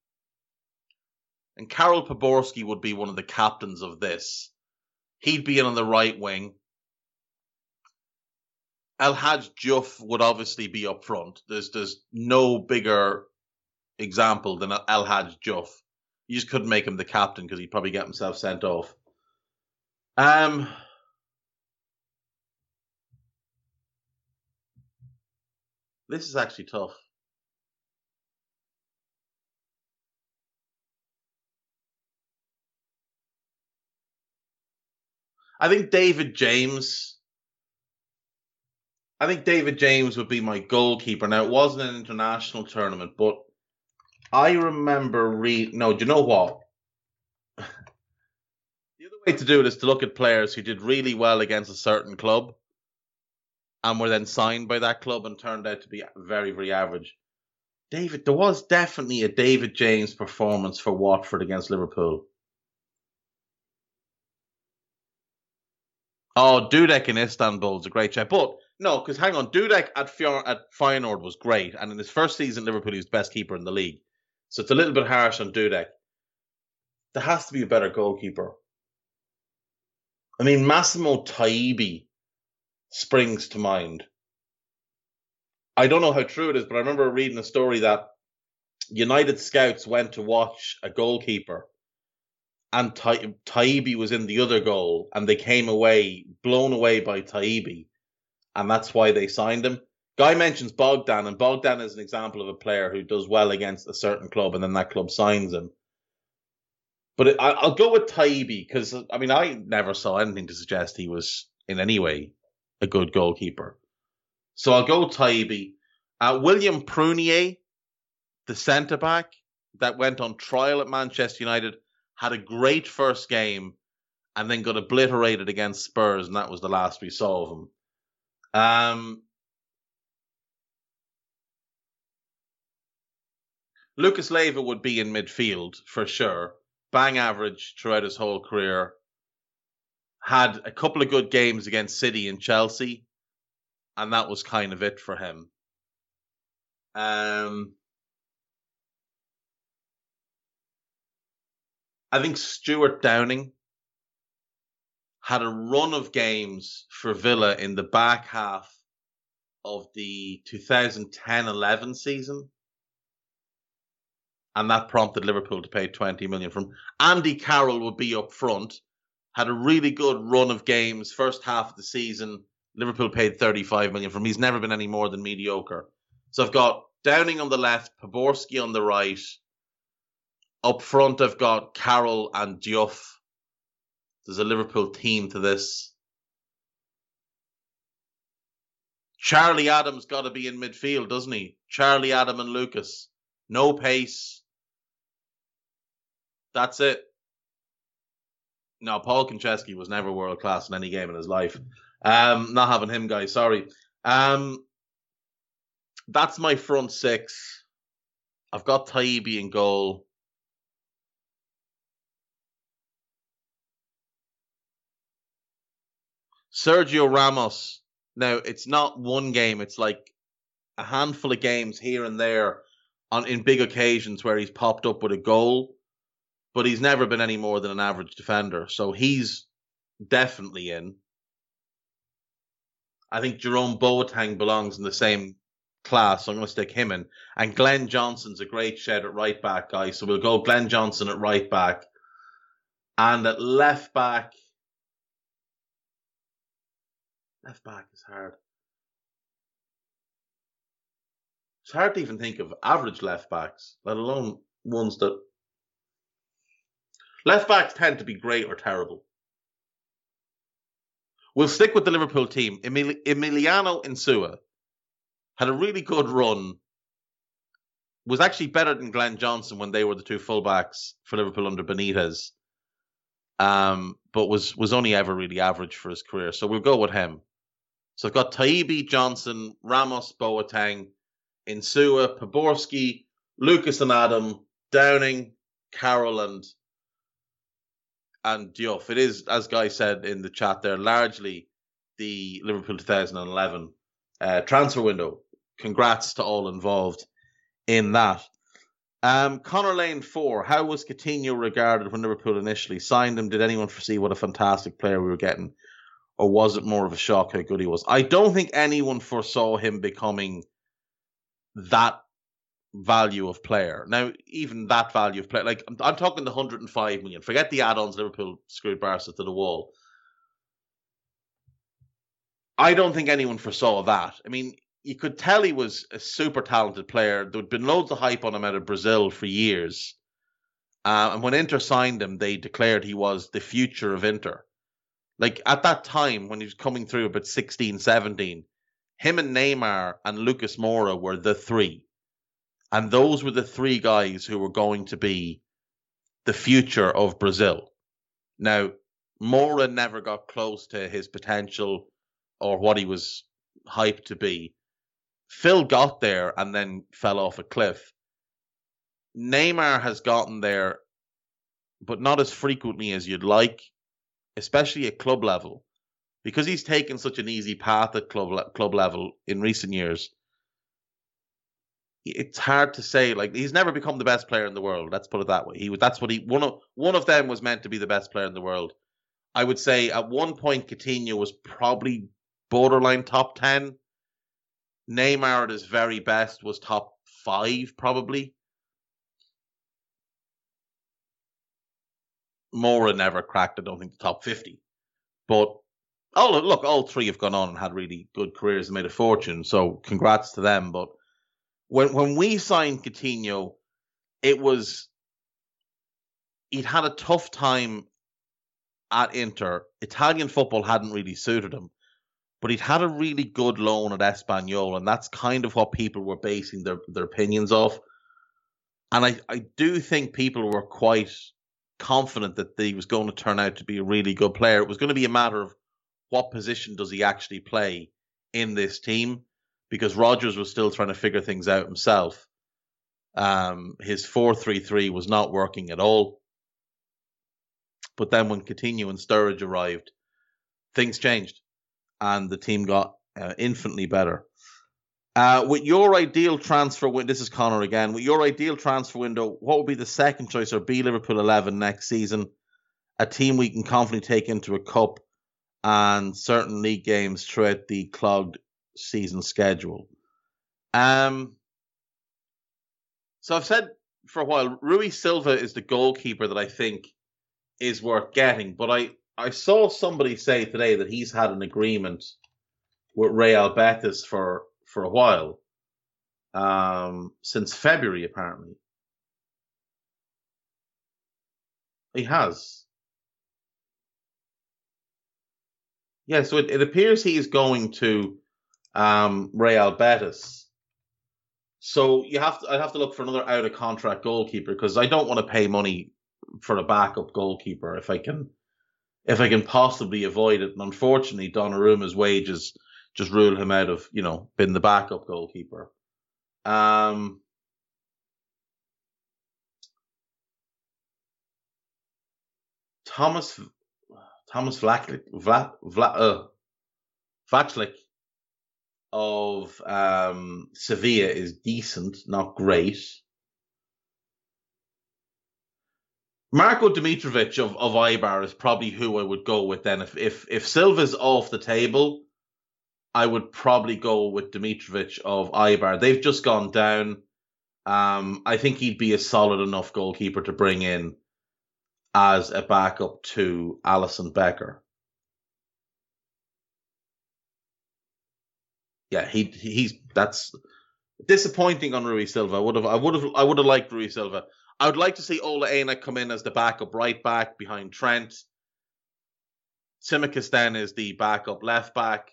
[SPEAKER 1] And Karel Poborsky would be one of the captains of this. He'd be in on the right wing. El Hadj Diouf would obviously be up front. There's there's no bigger example than El Hadj Diouf. You just couldn't make him the captain because he'd probably get himself sent off. Um, this is actually tough. I think David James I think David James would be my goalkeeper. Now, it wasn't an international tournament, but I remember read. No, do you know what? the other way to do it is to look at players who did really well against a certain club and were then signed by that club and turned out to be very, very average. David, there was definitely a David James performance for Watford against Liverpool. Oh, Dudek in Istanbul is a great check. But no, because hang on, Dudek at Fior- at Feyenoord was great, and in his first season, Liverpool he was best keeper in the league. So it's a little bit harsh on Dudek. There has to be a better goalkeeper. I mean, Massimo Taibi springs to mind. I don't know how true it is, but I remember reading a story that United scouts went to watch a goalkeeper, and Ta- Taibi was in the other goal, and they came away blown away by Taibi and that's why they signed him. Guy mentions Bogdan, and Bogdan is an example of a player who does well against a certain club, and then that club signs him. But it, I, will go with Taibi because I mean I never saw anything to suggest he was in any way a good goalkeeper. So I'll go Taibi. Uh, William Prunier, the centre back. that went on trial at Manchester United, had a great first game, and then got obliterated against Spurs, and that was the last we saw of him. Um, Lucas Leiva would be in midfield for sure. Bang average throughout his whole career. Had a couple of good games against City and Chelsea, and that was kind of it for him. Um, I think Stuart Downing had a run of games for Villa in the back half of the 2010-11 season. And that prompted Liverpool to pay 20 million from Andy Carroll would be up front had a really good run of games. First half of the season Liverpool paid 35 million from he's never been any more than mediocre. So I've got Downing on the left Poborsky on the right up front I've got Carroll and Diouf there's a Liverpool team to this Charlie Adams got to be in midfield doesn't he Charlie Adam and Lucas no pace that's it. No, Paul Konchesky was never world class in any game in his life. Um, not having him, guys. Sorry. Um, that's my front six. I've got Taibi in goal. Sergio Ramos. Now it's not one game; it's like a handful of games here and there on in big occasions where he's popped up with a goal but he's never been any more than an average defender. So he's definitely in. I think Jerome Boateng belongs in the same class, so I'm going to stick him in. And Glenn Johnson's a great shed at right back, guys. So we'll go Glenn Johnson at right back. And at left back, left back is hard. It's hard to even think of average left backs, let alone ones that Left backs tend to be great or terrible. We'll stick with the Liverpool team. Emil- Emiliano Insua had a really good run. Was actually better than Glenn Johnson when they were the two fullbacks for Liverpool under Benitez. Um, but was was only ever really average for his career. So we'll go with him. So I've got Taibi, Johnson, Ramos, Boateng, Insua, Poborsky, Lucas and Adam, Downing, Carroll, and and Diouf. It is, as Guy said in the chat there, largely the Liverpool 2011 uh, transfer window. Congrats to all involved in that. Um, Connor Lane 4. How was Coutinho regarded when Liverpool initially signed him? Did anyone foresee what a fantastic player we were getting? Or was it more of a shock how good he was? I don't think anyone foresaw him becoming that value of player. Now, even that value of player, like I'm, I'm talking the 105 million. Forget the add-ons. Liverpool screwed Barca to the wall. I don't think anyone foresaw that. I mean, you could tell he was a super talented player. There'd been loads of hype on him out of Brazil for years. Uh, and when Inter signed him, they declared he was the future of Inter. Like at that time, when he was coming through about 16, 17, him and Neymar and Lucas Moura were the three. And those were the three guys who were going to be the future of Brazil. Now, Moura never got close to his potential or what he was hyped to be. Phil got there and then fell off a cliff. Neymar has gotten there, but not as frequently as you'd like, especially at club level, because he's taken such an easy path at club club level in recent years it's hard to say. Like he's never become the best player in the world. Let's put it that way. He that's what he one of one of them was meant to be the best player in the world. I would say at one point Coutinho was probably borderline top ten. Neymar at his very best was top five probably. Moura never cracked. I don't think the top fifty, but. Oh look! All three have gone on and had really good careers and made a fortune. So congrats to them. But when when we signed Coutinho, it was he'd had a tough time at Inter. Italian football hadn't really suited him, but he'd had a really good loan at Espanyol, and that's kind of what people were basing their, their opinions off. And I, I do think people were quite confident that he was going to turn out to be a really good player. It was going to be a matter of what position does he actually play in this team because Rodgers was still trying to figure things out himself. Um, his 4 3 3 was not working at all. But then when Coutinho and Sturridge arrived, things changed and the team got uh, infinitely better. Uh, with your ideal transfer window, this is Connor again. With your ideal transfer window, what would be the second choice or be Liverpool 11 next season? A team we can confidently take into a cup and certain league games throughout the clogged season schedule. Um, so I've said for a while, Rui Silva is the goalkeeper that I think is worth getting, but I, I saw somebody say today that he's had an agreement with Real Betis for for a while, um, since February apparently. He has. Yeah, so it, it appears he is going to um, Real Betis. So you have to, I'd have to look for another out of contract goalkeeper because I don't want to pay money for a backup goalkeeper if I can, if I can possibly avoid it. And unfortunately, Donnarumma's wages just rule him out of, you know, being the backup goalkeeper. Um, Thomas Thomas Vlachlik, Vla, Vla, uh, of um, Sevilla is decent, not great. Marco Dimitrovic of, of Eibar is probably who I would go with then. If if if Silva's off the table, I would probably go with Dimitrovic of Eibar. They've just gone down. Um, I think he'd be a solid enough goalkeeper to bring in as a backup to Alisson Becker. Yeah, he he's that's disappointing on Rui Silva. I would have I would have I would have liked Rui Silva. I would like to see Ola Aina come in as the backup right back behind Trent. Tsimikas then is the backup left back.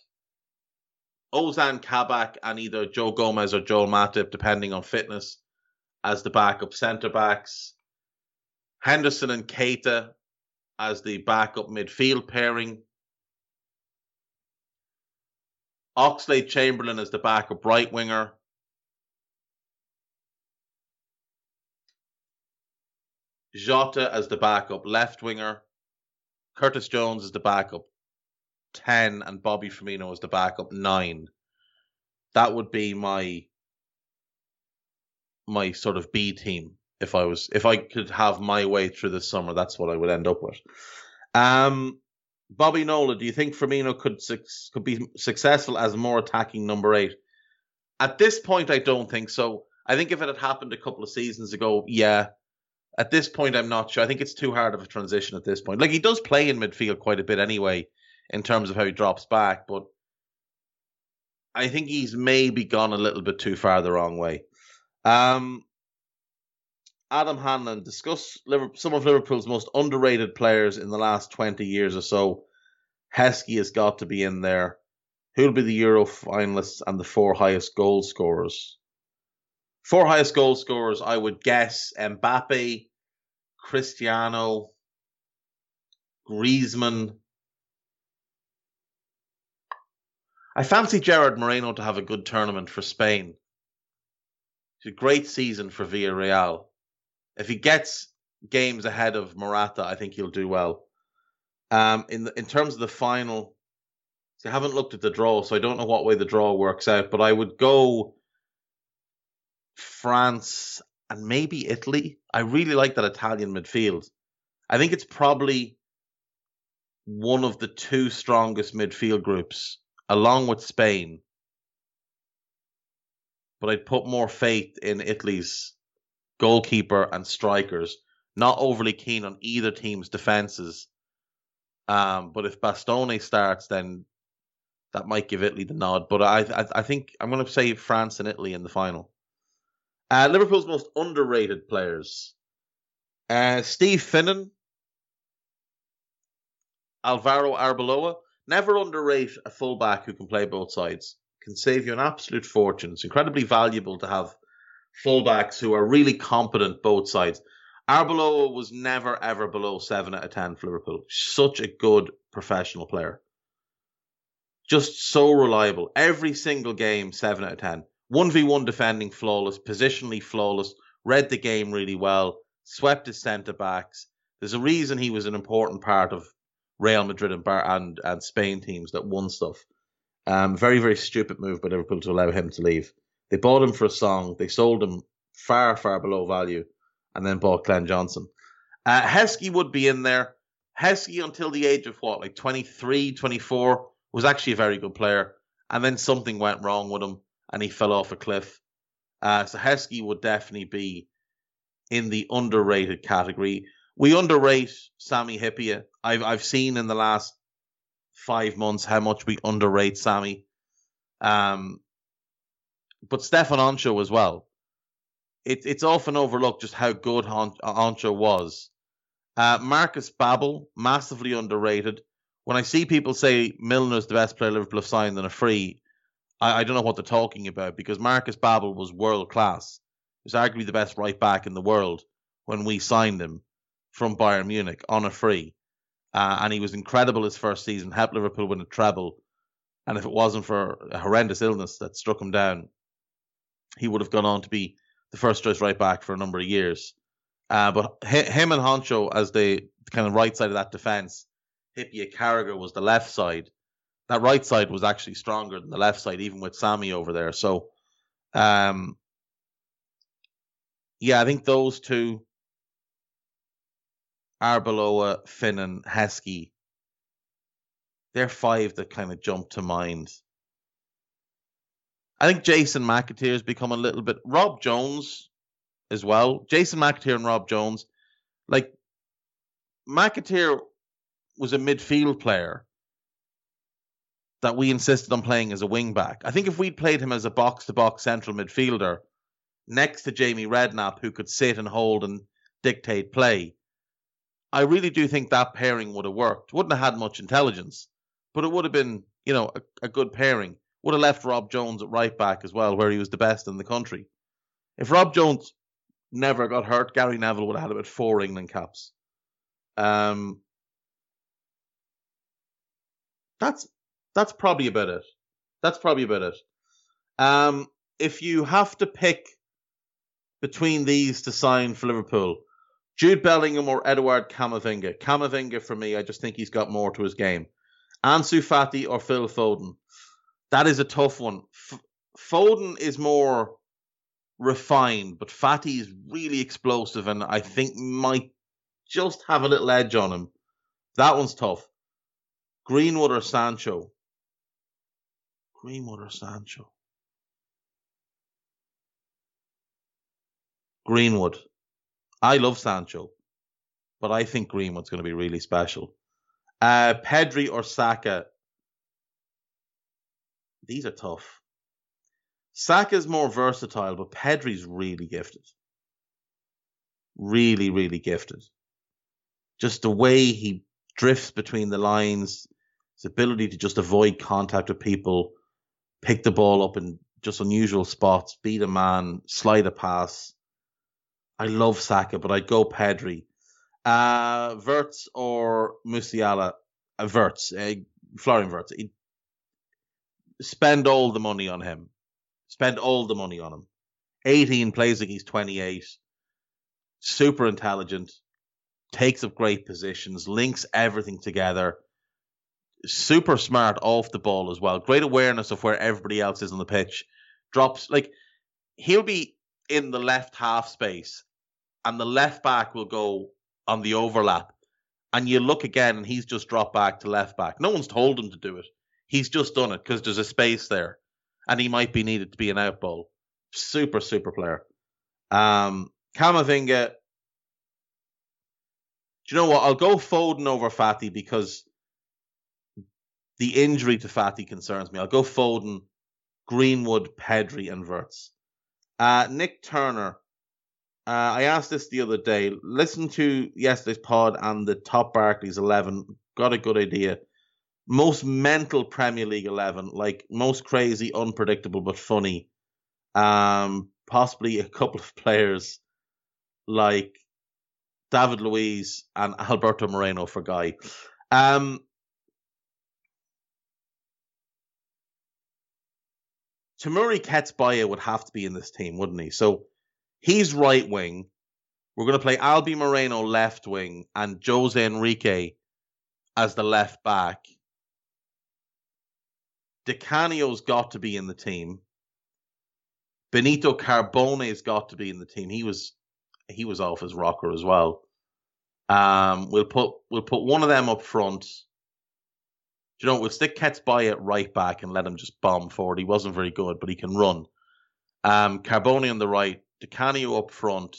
[SPEAKER 1] Ozan Kabak and either Joe Gomez or Joel Matip, depending on fitness, as the backup centre backs. Henderson and Keita as the backup midfield pairing. Oxlade-Chamberlain as the backup right winger. Jota as the backup left winger. Curtis Jones as the backup 10 and Bobby Firmino as the backup 9. That would be my my sort of B team if I was if I could have my way through the summer, that's what I would end up with. Um Bobby Nola, do you think Firmino could could be successful as more attacking number 8? At this point I don't think so. I think if it had happened a couple of seasons ago, yeah. At this point I'm not sure. I think it's too hard of a transition at this point. Like he does play in midfield quite a bit anyway in terms of how he drops back, but I think he's maybe gone a little bit too far the wrong way. Um, Adam Hanlon discuss some of Liverpool's most underrated players in the last 20 years or so. Heskey has got to be in there. Who'll be the Euro finalists and the four highest goal scorers? Four highest goal scorers, I would guess Mbappe, Cristiano, Griezmann, I fancy Gerard Moreno to have a good tournament for Spain. It's a great season for Villarreal. If he gets games ahead of Morata, I think he'll do well. Um, in the, in terms of the final, see, I haven't looked at the draw, so I don't know what way the draw works out. But I would go France and maybe Italy. I really like that Italian midfield. I think it's probably one of the two strongest midfield groups along with Spain. But I'd put more faith in Italy's goalkeeper and strikers. Not overly keen on either team's defenses. Um, but if Bastoni starts, then that might give Italy the nod. But I, I, I think I'm going to say France and Italy in the final. Uh, Liverpool's most underrated players: uh, Steve Finnan, Alvaro Arbeloa. Never underrate a fullback who can play both sides. Can save you an absolute fortune. It's incredibly valuable to have fullbacks who are really competent both sides. Arbeloa was never ever below seven out of ten for Liverpool. Such a good professional player. Just so reliable. Every single game, seven out of ten. 1v1 defending flawless, positionally flawless, read the game really well, swept his centre backs. There's a reason he was an important part of Real Madrid and Bar- and, and Spain teams that won stuff. Um, very, very stupid move by Liverpool to allow him to leave. They bought him for a song. They sold him far, far below value and then bought Glenn Johnson. Uh, Heskey would be in there. Heskey, until the age of what, like 23, 24, was actually a very good player. And then something went wrong with him and he fell off a cliff. Uh, so Heskey would definitely be in the underrated category. We underrate Sami Hyypiä. I've I've seen in the last five months how much we underrate Sami. Um, but Stéphane Henchoz as well. It, it's often overlooked just how good Henchoz was. Uh, Marcus Babbel, massively underrated. When I see people say Milner's the best player Liverpool have signed on a free, I, I don't know what they're talking about because Marcus Babbel was world class. He was arguably the best right back in the world when we signed him from Bayern Munich on a free. Uh, and he was incredible his first season, helped Liverpool win a treble. And if it wasn't for a horrendous illness that struck him down, he would have gone on to be the first choice right back for a number of years. Uh, but him and Henchoz as the kind of right side of that defense, Hyypiä Carragher was the left side. That right side was actually stronger than the left side, even with Sami over there. So, um, yeah, I think those two Arbeloa, Finnan, Heskey. They're five that kind of jump to mind. I think Jason McAteer has become a little bit Rob Jones as well. Jason McAteer and Rob Jones. Like McAteer was a midfield player that we insisted on playing as a wing back. I think if we'd played him as a box to box central midfielder next to Jamie Redknapp, who could sit and hold and dictate play, I really do think that pairing would have worked. Wouldn't have had much intelligence, but it would have been, you know, a, a good pairing. Would have left Rob Jones at right back as well, where he was the best in the country. If Rob Jones never got hurt, Gary Neville would have had about four England caps. Um, that's that's probably about it. That's probably about it. Um, if you have to pick between these to sign for Liverpool, Jude Bellingham or Eduard Camavinga. Camavinga for me, I just think he's got more to his game. Ansu Fati or Phil Foden. That is a tough one. F- Foden is more refined, but Fati is really explosive and I think might just have a little edge on him. That one's tough. Greenwood or Sancho? Greenwood or Sancho? Greenwood. I love Sancho, but I think Greenwood's going to be really special. Uh, Pedri or Saka? These are tough. Saka's more versatile, but Pedri's really gifted. Really, really gifted. Just the way he drifts between the lines, his ability to just avoid contact with people, pick the ball up in just unusual spots, beat a man, slide a pass. I love Saka, but I'd go Pedri. Uh, Wirtz or Musiala? Uh, Wirtz, uh, Florian. He'd spend all the money on him. Spend all the money on him. 18 plays like he's 28. Super intelligent. Takes up great positions. Links everything together. Super smart off the ball as well. Great awareness of where everybody else is on the pitch. Drops like he'll be in the left half space and the left back will go on the overlap. And you look again, and he's just dropped back to left back. No one's told him to do it. He's just done it because there's a space there, and he might be needed to be an out ball. Super, super player. Um, Camavinga. Do you know what? I'll go Foden over Fati because the injury to Fati concerns me. I'll go Foden, Greenwood, Pedri, and Wirtz. Uh, Nick Turner. Uh, I asked this the other day. Listen to yesterday's pod and the top Barclays 11. Got a good idea. Most mental Premier League 11, like most crazy, unpredictable, but funny. Um, possibly a couple of players like David Luiz and Alberto Moreno for Guy. Um, Temuri Ketsbaia would have to be in this team, wouldn't he? So he's right wing. We're going to play Albi Moreno left wing and Jose Enrique as the left back. Di Canio's got to be in the team. Benito Carbone's got to be in the team. He was he was off his rocker as well. Um, we'll put we'll put one of them up front. Do you know we'll stick Ketsbaia at right back and let him just bomb forward. He wasn't very good, but he can run. Um, Carbone on the right, Di Canio up front,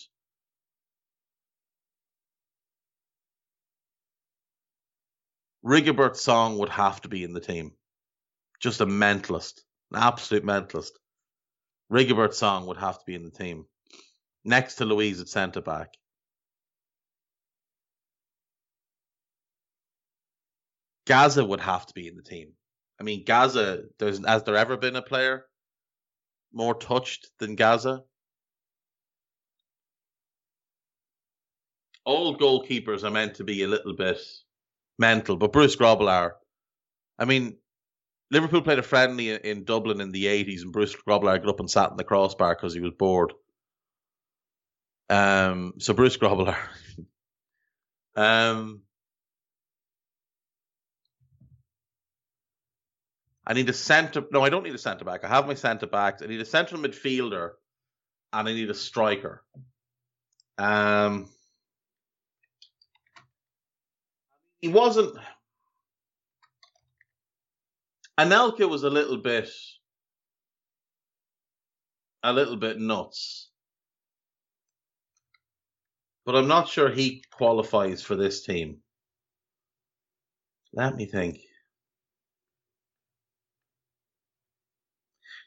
[SPEAKER 1] Rigobert Song would have to be in the team. Just a mentalist, an absolute mentalist. Rigobert Song would have to be in the team. Next to Luiz at centre back. Gazza would have to be in the team. I mean, Gazza, there's has there ever been a player more touched than Gazza? All goalkeepers are meant to be a little bit mental. But Bruce Grobbelaar, I mean, Liverpool played a friendly in Dublin in the 80s, and Bruce Grobbelaar got up and sat in the crossbar because he was bored. Um, so Bruce Grobbelaar. um, I need a centre. No, I don't need a centre back. I have my centre backs. I need a central midfielder, and I need a striker. Um, he wasn't. Anelka was a little bit, a little bit nuts, but I'm not sure he qualifies for this team. Let me think.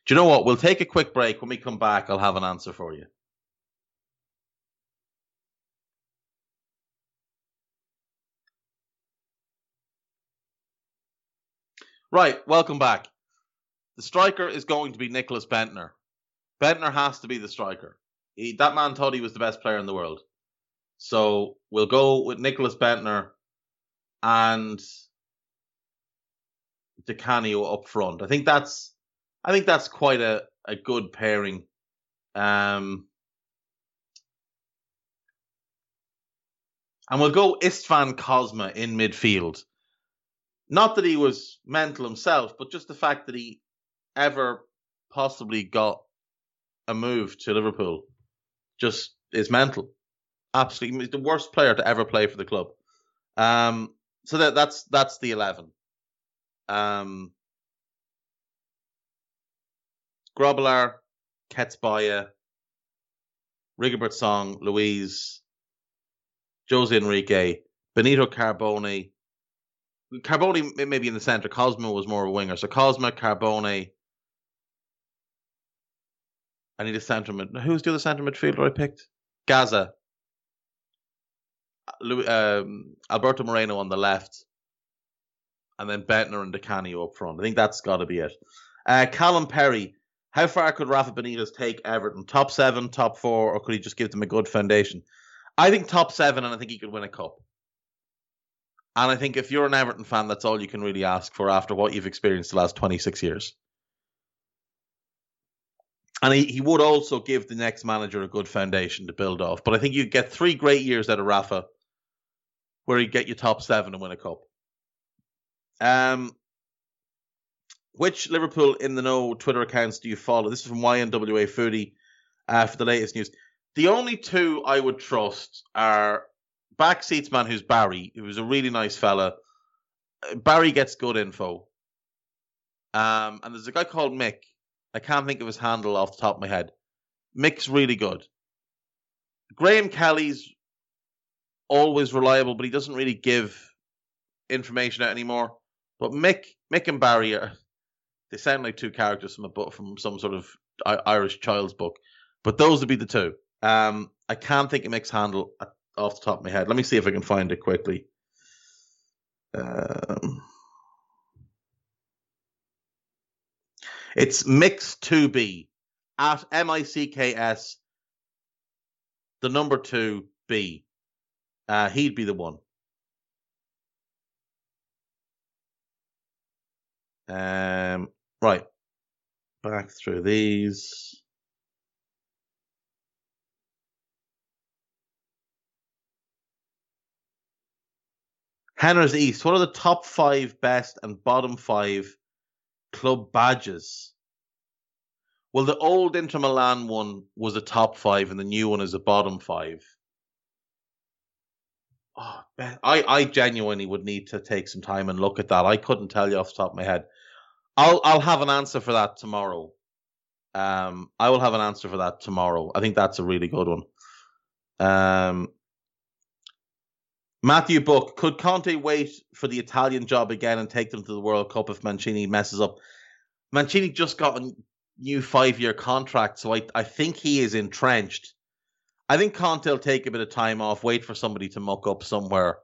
[SPEAKER 1] Do you know what? We'll take a quick break. When we come back, I'll have an answer for you. Right, welcome back. The striker is going to be Nicholas Bendtner. Bendtner has to be the striker. He, that man thought he was the best player in the world. So we'll go with Nicholas Bendtner and Di Canio up front. I think that's I think that's quite a, a good pairing. Um, and we'll go Istvan Kozma in midfield. Not that he was mental himself, but just the fact that he ever possibly got a move to Liverpool just is mental. Absolutely, he's the worst player to ever play for the club. Um, so that that's that's the eleven. Um, Grobbelaar, Ketsbaia, Rigobert Song, Luiz, Jose Enrique, Benito Carbone, Carbone maybe in the center. Kozma was more of a winger. So Kozma, Carbone. I need a centre mid. Who's the other centre midfielder I picked? Gazza. Um, Alberto Moreno on the left. And then Bendtner and Di Canio up front. I think that's got to be it. Uh, Callum Perry. How far could Rafa Benitez take Everton? Top seven, top four, or could he just give them a good foundation? I think top seven, and I think he could win a cup. And I think if you're an Everton fan, that's all you can really ask for after what you've experienced the last 26 years. And he, he would also give the next manager a good foundation to build off. But I think you get three great years out of Rafa where you get your top seven and win a cup. Um, which Liverpool in the know Twitter accounts do you follow? This is from YNWA Foodie uh, for the latest news. The only two I would trust are backseats man who's Barry, who's a really nice fella. Barry gets good info. Um, and there's a guy called Mick. I can't think of his handle off the top of my head. Mick's really good. Graham Kelly's always reliable, but he doesn't really give information out anymore. But Mick, Mick and Barry are they sound like two characters from a book from some sort of Irish child's book. But those would be the two. Um, I can't think of Mick's handle off the top of my head. Let me see if I can find it quickly. Um, it's Mix 2B. at M I C K S, the number two B. Uh, he'd be the one. Um, right. Back through these. Henners East. What are the top five best and bottom five club badges? Well, the old Inter Milan one was a top five, and the new one is a bottom five. Oh, I, I genuinely would need to take some time and look at that. I couldn't tell you off the top of my head. I'll I'll have an answer for that tomorrow. Um, I will have an answer for that tomorrow. I think that's a really good one. Um, Matthew Book, could Conte wait for the Italian job again and take them to the World Cup if Mancini messes up? Mancini just got a new five year contract, so I, I think he is entrenched. I think Conte will take a bit of time off, wait for somebody to muck up somewhere.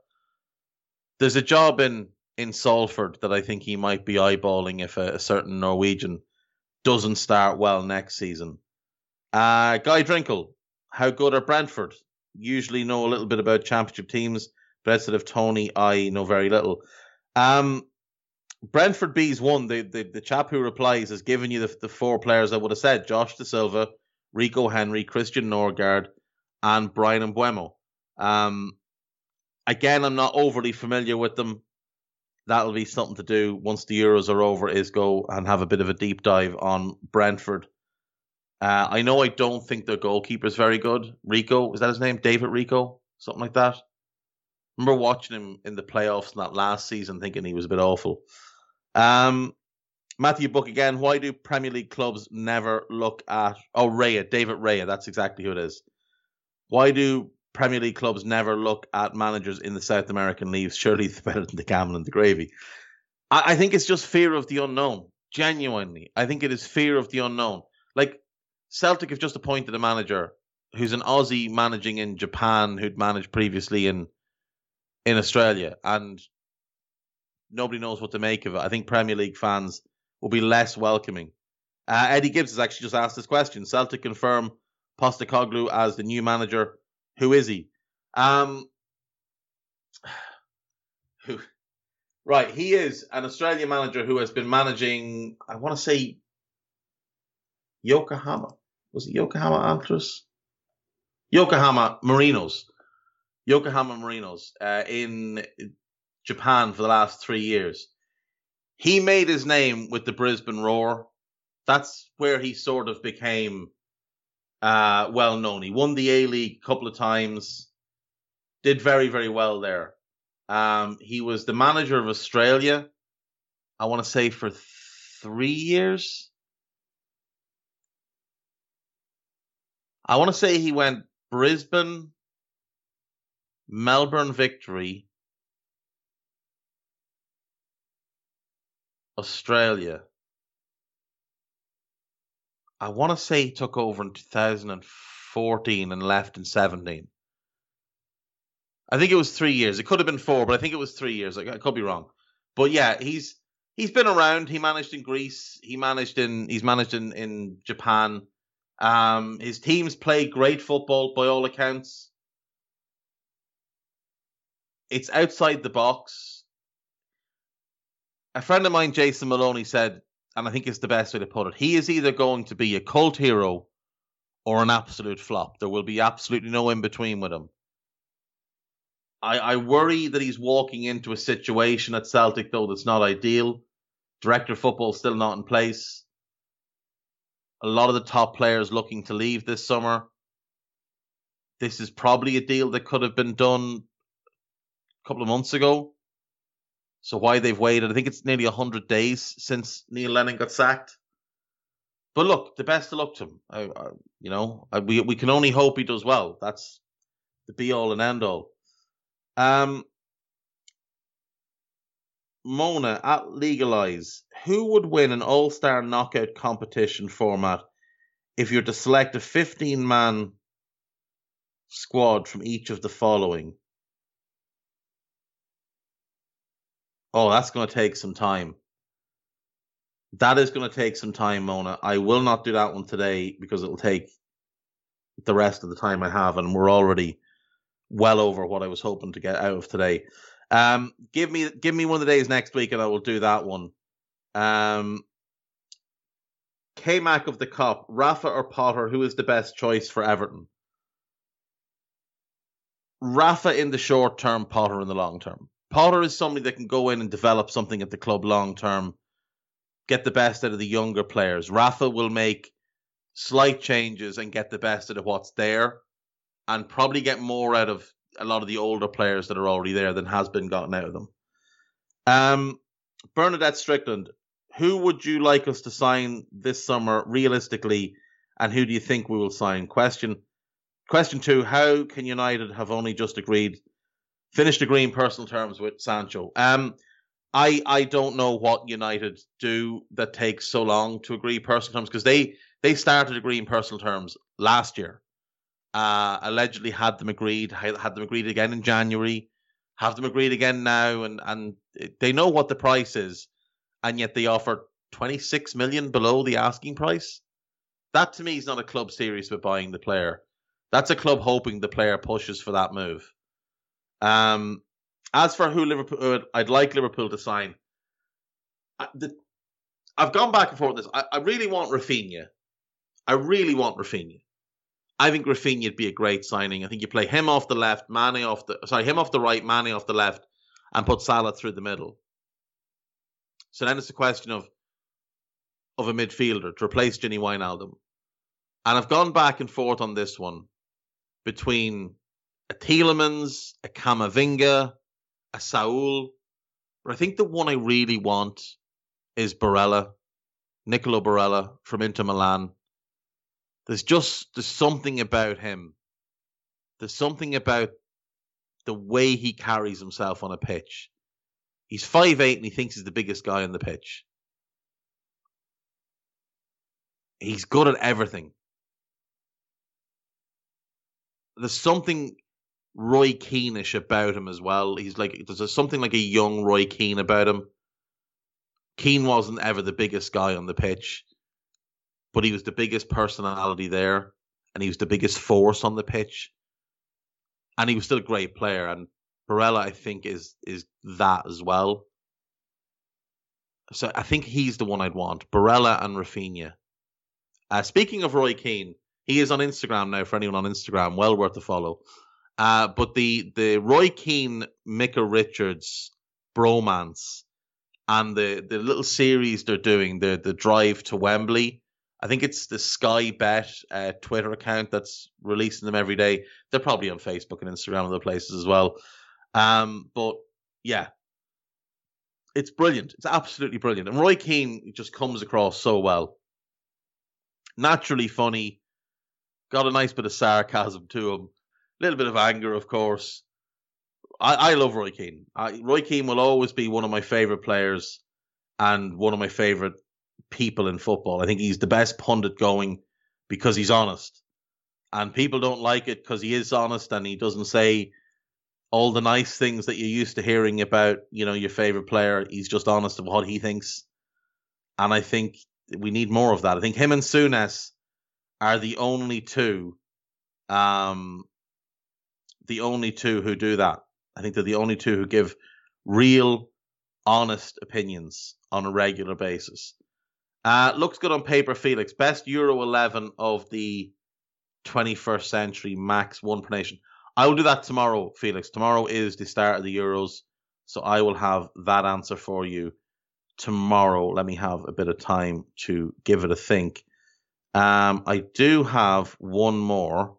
[SPEAKER 1] There's a job in in Salford that I think he might be eyeballing if a, a certain Norwegian doesn't start well next season. Uh, Guy Drinkle, how good are Brentford? Usually know a little bit about championship teams, instead of Tony, I know very little. Um, Brentford Bees one. The, the the chap who replies has given you the, the four players I would have said: Josh Dasilva, Rico Henry, Christian Norgaard, and Bryan Mbeumo. Um, again, I'm not overly familiar with them that'll be something to do once the Euros are over. Is go and have a bit of a deep dive on Brentford. Uh, I know I don't think their goalkeeper is very good. Rico is that his name? David Rico, something like that. Remember watching him in the playoffs in that last season, thinking he was a bit awful. Um, Matthew Book again. Why do Premier League clubs never look at? Oh, Raya, David Raya. That's exactly who it is. Why do Premier League clubs never look at managers in the South American leagues. Surely it's better than the camel and the gravy. I, I think it's just fear of the unknown. Genuinely, I think it is fear of the unknown. Like Celtic have just appointed a manager who's an Aussie managing in Japan, who'd managed previously in in Australia, and nobody knows what to make of it. I think Premier League fans will be less welcoming. Uh, Eddie Gibbs has actually just asked this question: Celtic confirm Postecoglou as the new manager who is he? Um, who? Right, he is an Australian manager who has been managing. I want to say Yokohama. Was it Yokohama Antlers? Yokohama Marinos. Yokohama Marinos uh, in Japan for the last three years. He made his name with the Brisbane Roar. That's where he sort of became uh, well known. He won the A League a couple of times, did very, very well there. Um, he was the manager of Australia, I want to say for three years. I want to say he went Brisbane, Melbourne Victory, Australia. I want to say he took over in 2014 and left in 17. I think it was three years. It could have been four, but I think it was three years. I, could be wrong. But yeah, he's he's been around. He managed in Greece. He managed in he's managed in in Japan. Um, his teams play great football by all accounts. It's outside the box. A friend of mine, Jason Maloney, said and I think it's the best way to put it. He is either going to be a cult hero or an absolute flop. There will be absolutely no in between with him. I, I worry that he's walking into a situation at Celtic, though, that's not ideal. Director of football still not in place. A lot of the top players looking to leave this summer. This is probably a deal that could have been done couple of months ago. So why they've waited? I think it's nearly hundred days since Neil Lennon got sacked. But look, the best of luck to him. I, I, you know, I, we we can only hope he does well. That's the be all and end all. Um, Mona at Legalize, who would win an All Star knockout competition format if you're to select a 15 man squad from each of the following? Oh, that's going to take some time. That is going to take some time, Mona. I will not do that one today because it'll take the rest of the time I have, and we're already well over what I was hoping to get out of today. Um, give me give me one of the days next week, and I will do that one. Um, K Mac of the Cop, Rafa or Potter, who is the best choice for Everton? Rafa in the short term, Potter in the long term. Potter is somebody that can go in and develop something at the club long term, get the best out of the younger players. Rafa will make slight changes and get the best out of what's there, and probably get more out of a lot of the older players that are already there than has been gotten out of them. Um, Bernadette Strickland, who would you like us to sign this summer realistically, and who do you think we will sign? Question. Question two: How can United have only just agreed, finished agreeing personal terms with Sancho? Um, I I don't know what United do that takes so long to agree personal terms because they they started agreeing personal terms last year. Uh, allegedly had them agreed, had them agreed again in January, have them agreed again now, and and they know what the price is, and yet they offer 26 million below the asking price. That to me is not a club serious with buying the player. That's a club hoping the player pushes for that move. Um, as for who Liverpool, I'd like Liverpool to sign. I, the, I've gone back and forth this. I, I really want Raphinha. I really want Raphinha. I think Raphinha'd be a great signing. I think you play him off the left, Mane off the sorry, him off the right, Mane off the left, and put Salah through the middle. So then it's a question of of a midfielder to replace Gini Wijnaldum. And I've gone back and forth on this one between a Tielemans, a Camavinga, a Saul. But I think the one I really want is Barella, Nicolo Barella from Inter Milan. There's just there's something about him. There's something about the way he carries himself on a pitch. He's five eight and he thinks he's the biggest guy on the pitch. He's good at everything. There's something Roy Keanish about him as well. He's like there's something like a young Roy Keane about him. Keane wasn't ever the biggest guy on the pitch but he was the biggest personality there, and he was the biggest force on the pitch, and he was still a great player. And Barella, I think, is is that as well. So I think he's the one I'd want. Barella and Raphinha. Uh, speaking of Roy Keane, he is on Instagram now. For anyone on Instagram, well worth a follow. Uh, but the the Roy Keane, Micah Richards bromance, and the the little series they're doing, the the drive to Wembley, I think it's the Sky Bet uh, Twitter account that's releasing them every day. They're probably on Facebook and Instagram and other places as well. Um, but yeah, it's brilliant. It's absolutely brilliant. And Roy Keane just comes across so well. Naturally funny, got a nice bit of sarcasm to him, a little bit of anger, of course. I, I love Roy Keane. I, Roy Keane will always be one of my favorite players and one of my favorite people in football. I think he's the best pundit going because he's honest. And people don't like it because he is honest and he doesn't say all the nice things that you're used to hearing about, you know, your favorite player. He's just honest of what he thinks. And I think we need more of that. I think him and Souness are the only two um the only two who do that. I think they're the only two who give real honest opinions on a regular basis. Uh, looks good on paper, Felix. Best Euro 11 of the 21st century, max one per nation. I will do that tomorrow, Felix. Tomorrow is the start of the Euros, so I will have that answer for you tomorrow. Let me have a bit of time to give it a think. Um, I do have one more,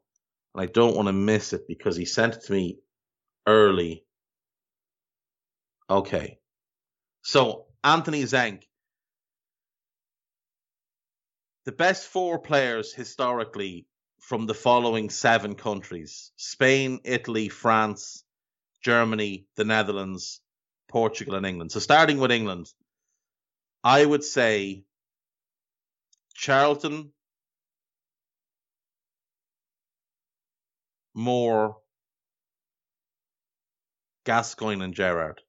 [SPEAKER 1] and I don't want to miss it because he sent it to me early. Okay. So, Anthony Zenk the best four players historically from the following seven countries Spain, Italy, France, Germany, the Netherlands, Portugal, and England. So starting with England, I would say Charlton, Moore, Gascoigne, and Gerrard.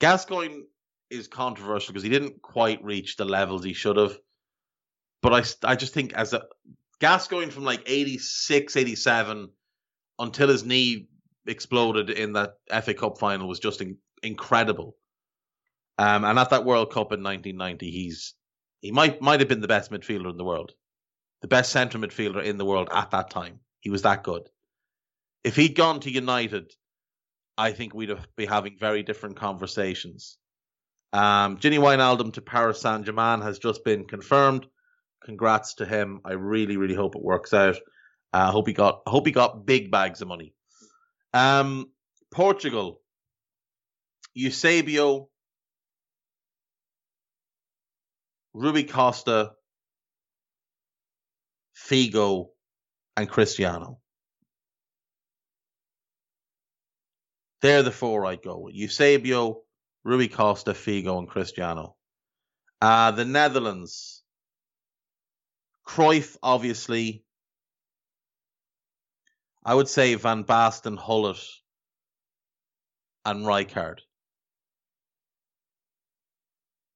[SPEAKER 1] Gascoigne is controversial because he didn't quite reach the levels he should have. But I, I just think as a Gascoigne from like 86, 87 until his knee exploded in that FA Cup final was just in, incredible. Um, and at that World Cup in 1990, he's he might might have been the best midfielder in the world, the best centre midfielder in the world at that time. He was that good. If he'd gone to United, I think we'd be having very different conversations. Um, Gini Wijnaldum to Paris Saint Germain has just been confirmed. Congrats to him. I really, really hope it works out. I uh, hope he got hope he got big bags of money. Um, Portugal, Eusebio, Rui Costa, Figo, and Cristiano. They're the four I'd go with. Eusebio, Rui Costa, Figo, and Cristiano. Uh, the Netherlands. Cruyff, obviously. I would say Van Basten, Gullit, and Rijkaard.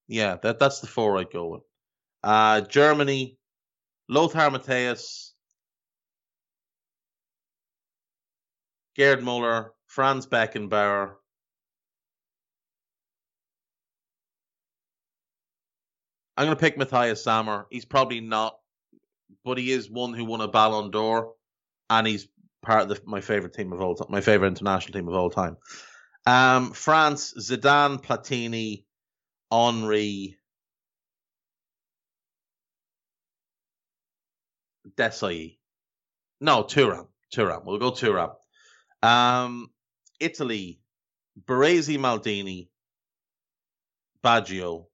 [SPEAKER 1] Yeah, that that's the four I'd go with. Uh, Germany, Lothar Matthäus, Gerd Muller, Franz Beckenbauer. I'm going to pick Matthias Sammer. He's probably not, but he is one who won a Ballon d'Or, and he's part of the, my favorite team of all time, my favorite international team of all time. Um, France, Zidane, Platini, Henry, Desailly. No, Thuram. Thuram. We'll go Thuram. Um, Italy, Baresi Maldini, Baggio.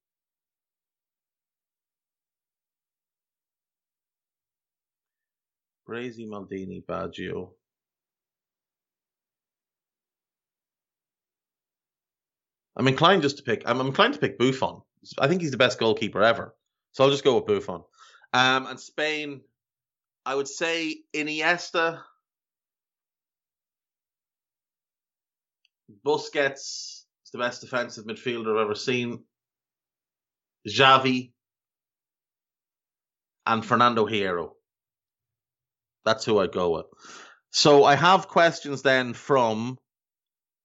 [SPEAKER 1] Baresi Maldini, Baggio. I'm inclined just to pick. I'm inclined to pick Buffon. I think he's the best goalkeeper ever, so I'll just go with Buffon. Um, and Spain, I would say Iniesta, Busquets is the best defensive midfielder I've ever seen. Xavi and Fernando Hierro. That's who I go with. So I have questions then from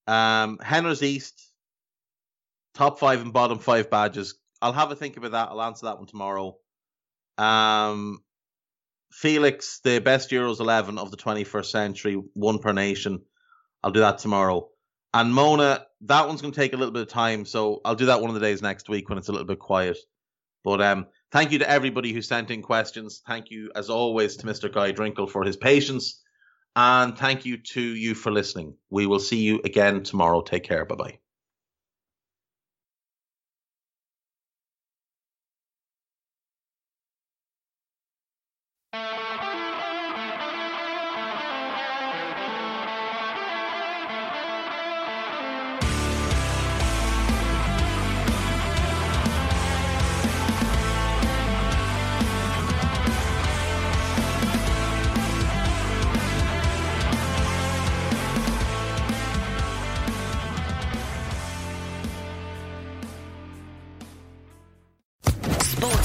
[SPEAKER 1] um, Henner's East, top five and bottom five badges. I'll have a think about that. I'll answer that one tomorrow. Um, Felix, the best Euros 11 of the 21st century, one per nation. I'll do that tomorrow. And Mona, that one's going to take a little bit of time, so I'll do that one of the days next week when it's a little bit quiet. But um, thank you to everybody who sent in questions. Thank you, as always, to Mr. Guy Drinkle for his patience. And thank you to you for listening. We will see you again tomorrow. Take care. Bye bye.